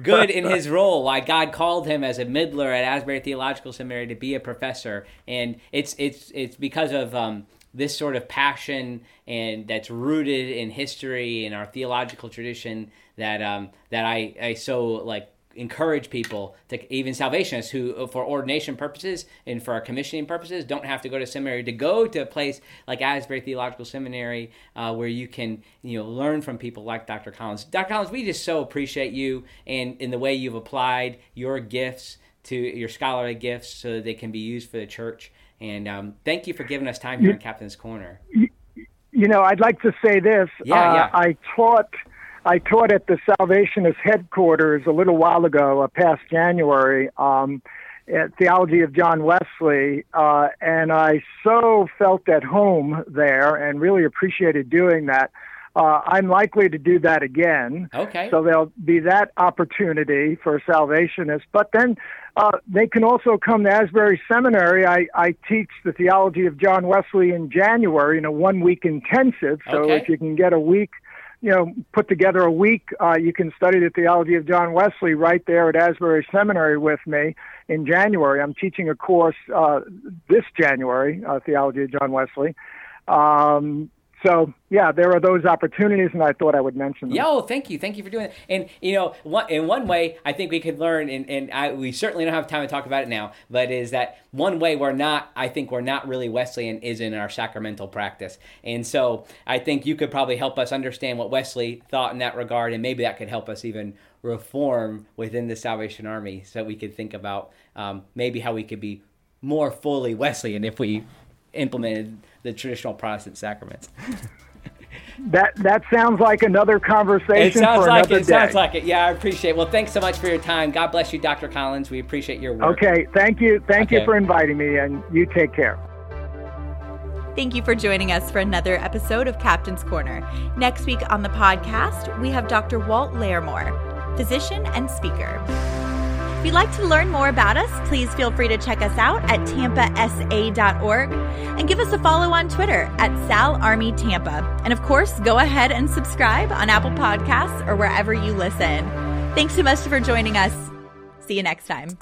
good in his role. Why God called him as a middler at Asbury Theological Seminary to be a professor, and it's it's it's because of. Um, this sort of passion and that's rooted in history and our theological tradition that um, that I, I so like encourage people to even salvationists who for ordination purposes and for our commissioning purposes don't have to go to seminary to go to a place like asbury theological seminary uh, where you can you know learn from people like dr collins dr collins we just so appreciate you and in the way you've applied your gifts to your scholarly gifts so that they can be used for the church and um, thank you for giving us time here in captain's corner you know, I'd like to say this. Yeah, uh, yeah. I taught, I taught at the Salvationist headquarters a little while ago, uh, past January, um, at Theology of John Wesley, uh, and I so felt at home there and really appreciated doing that. Uh, I'm likely to do that again. okay So there'll be that opportunity for salvationists. But then uh, they can also come to Asbury Seminary. I, I teach the theology of John Wesley in January in a one week intensive. So Okay. if you can get a week, you know, put together a week, uh, you can study the theology of John Wesley right there at Asbury Seminary with me in January. I'm teaching a course uh, this January, uh, theology of John Wesley. Um, so yeah, there are those opportunities, and I thought I would mention them. Yo, thank you, thank you for doing that. And you know, one, in one way, I think we could learn, and, and I, we certainly don't have time to talk about it now. But is that one way we're not? I think we're not really Wesleyan is in our sacramental practice, and so I think you could probably help us understand what Wesley thought in that regard, and maybe that could help us even reform within the Salvation Army, so that we could think about um, maybe how we could be more fully Wesleyan if we implemented the traditional Protestant sacraments. That that sounds like another conversation It sounds for like another it. day. Sounds like it. Yeah, I appreciate it. Well, thanks so much for your time. God bless you, Dr. Collins. We appreciate your work. Okay, thank you, thank Okay. you for inviting me, and you take care. Thank you for joining us for another episode of Captain's Corner. Next week on the podcast, we have Dr. Walt Larimore, physician and speaker. If you'd like to learn more about us, please feel free to check us out at tampasa.org and give us a follow on Twitter at SalArmyTampa. And of course, go ahead and subscribe on Apple Podcasts or wherever you listen. Thanks so much for joining us. See you next time.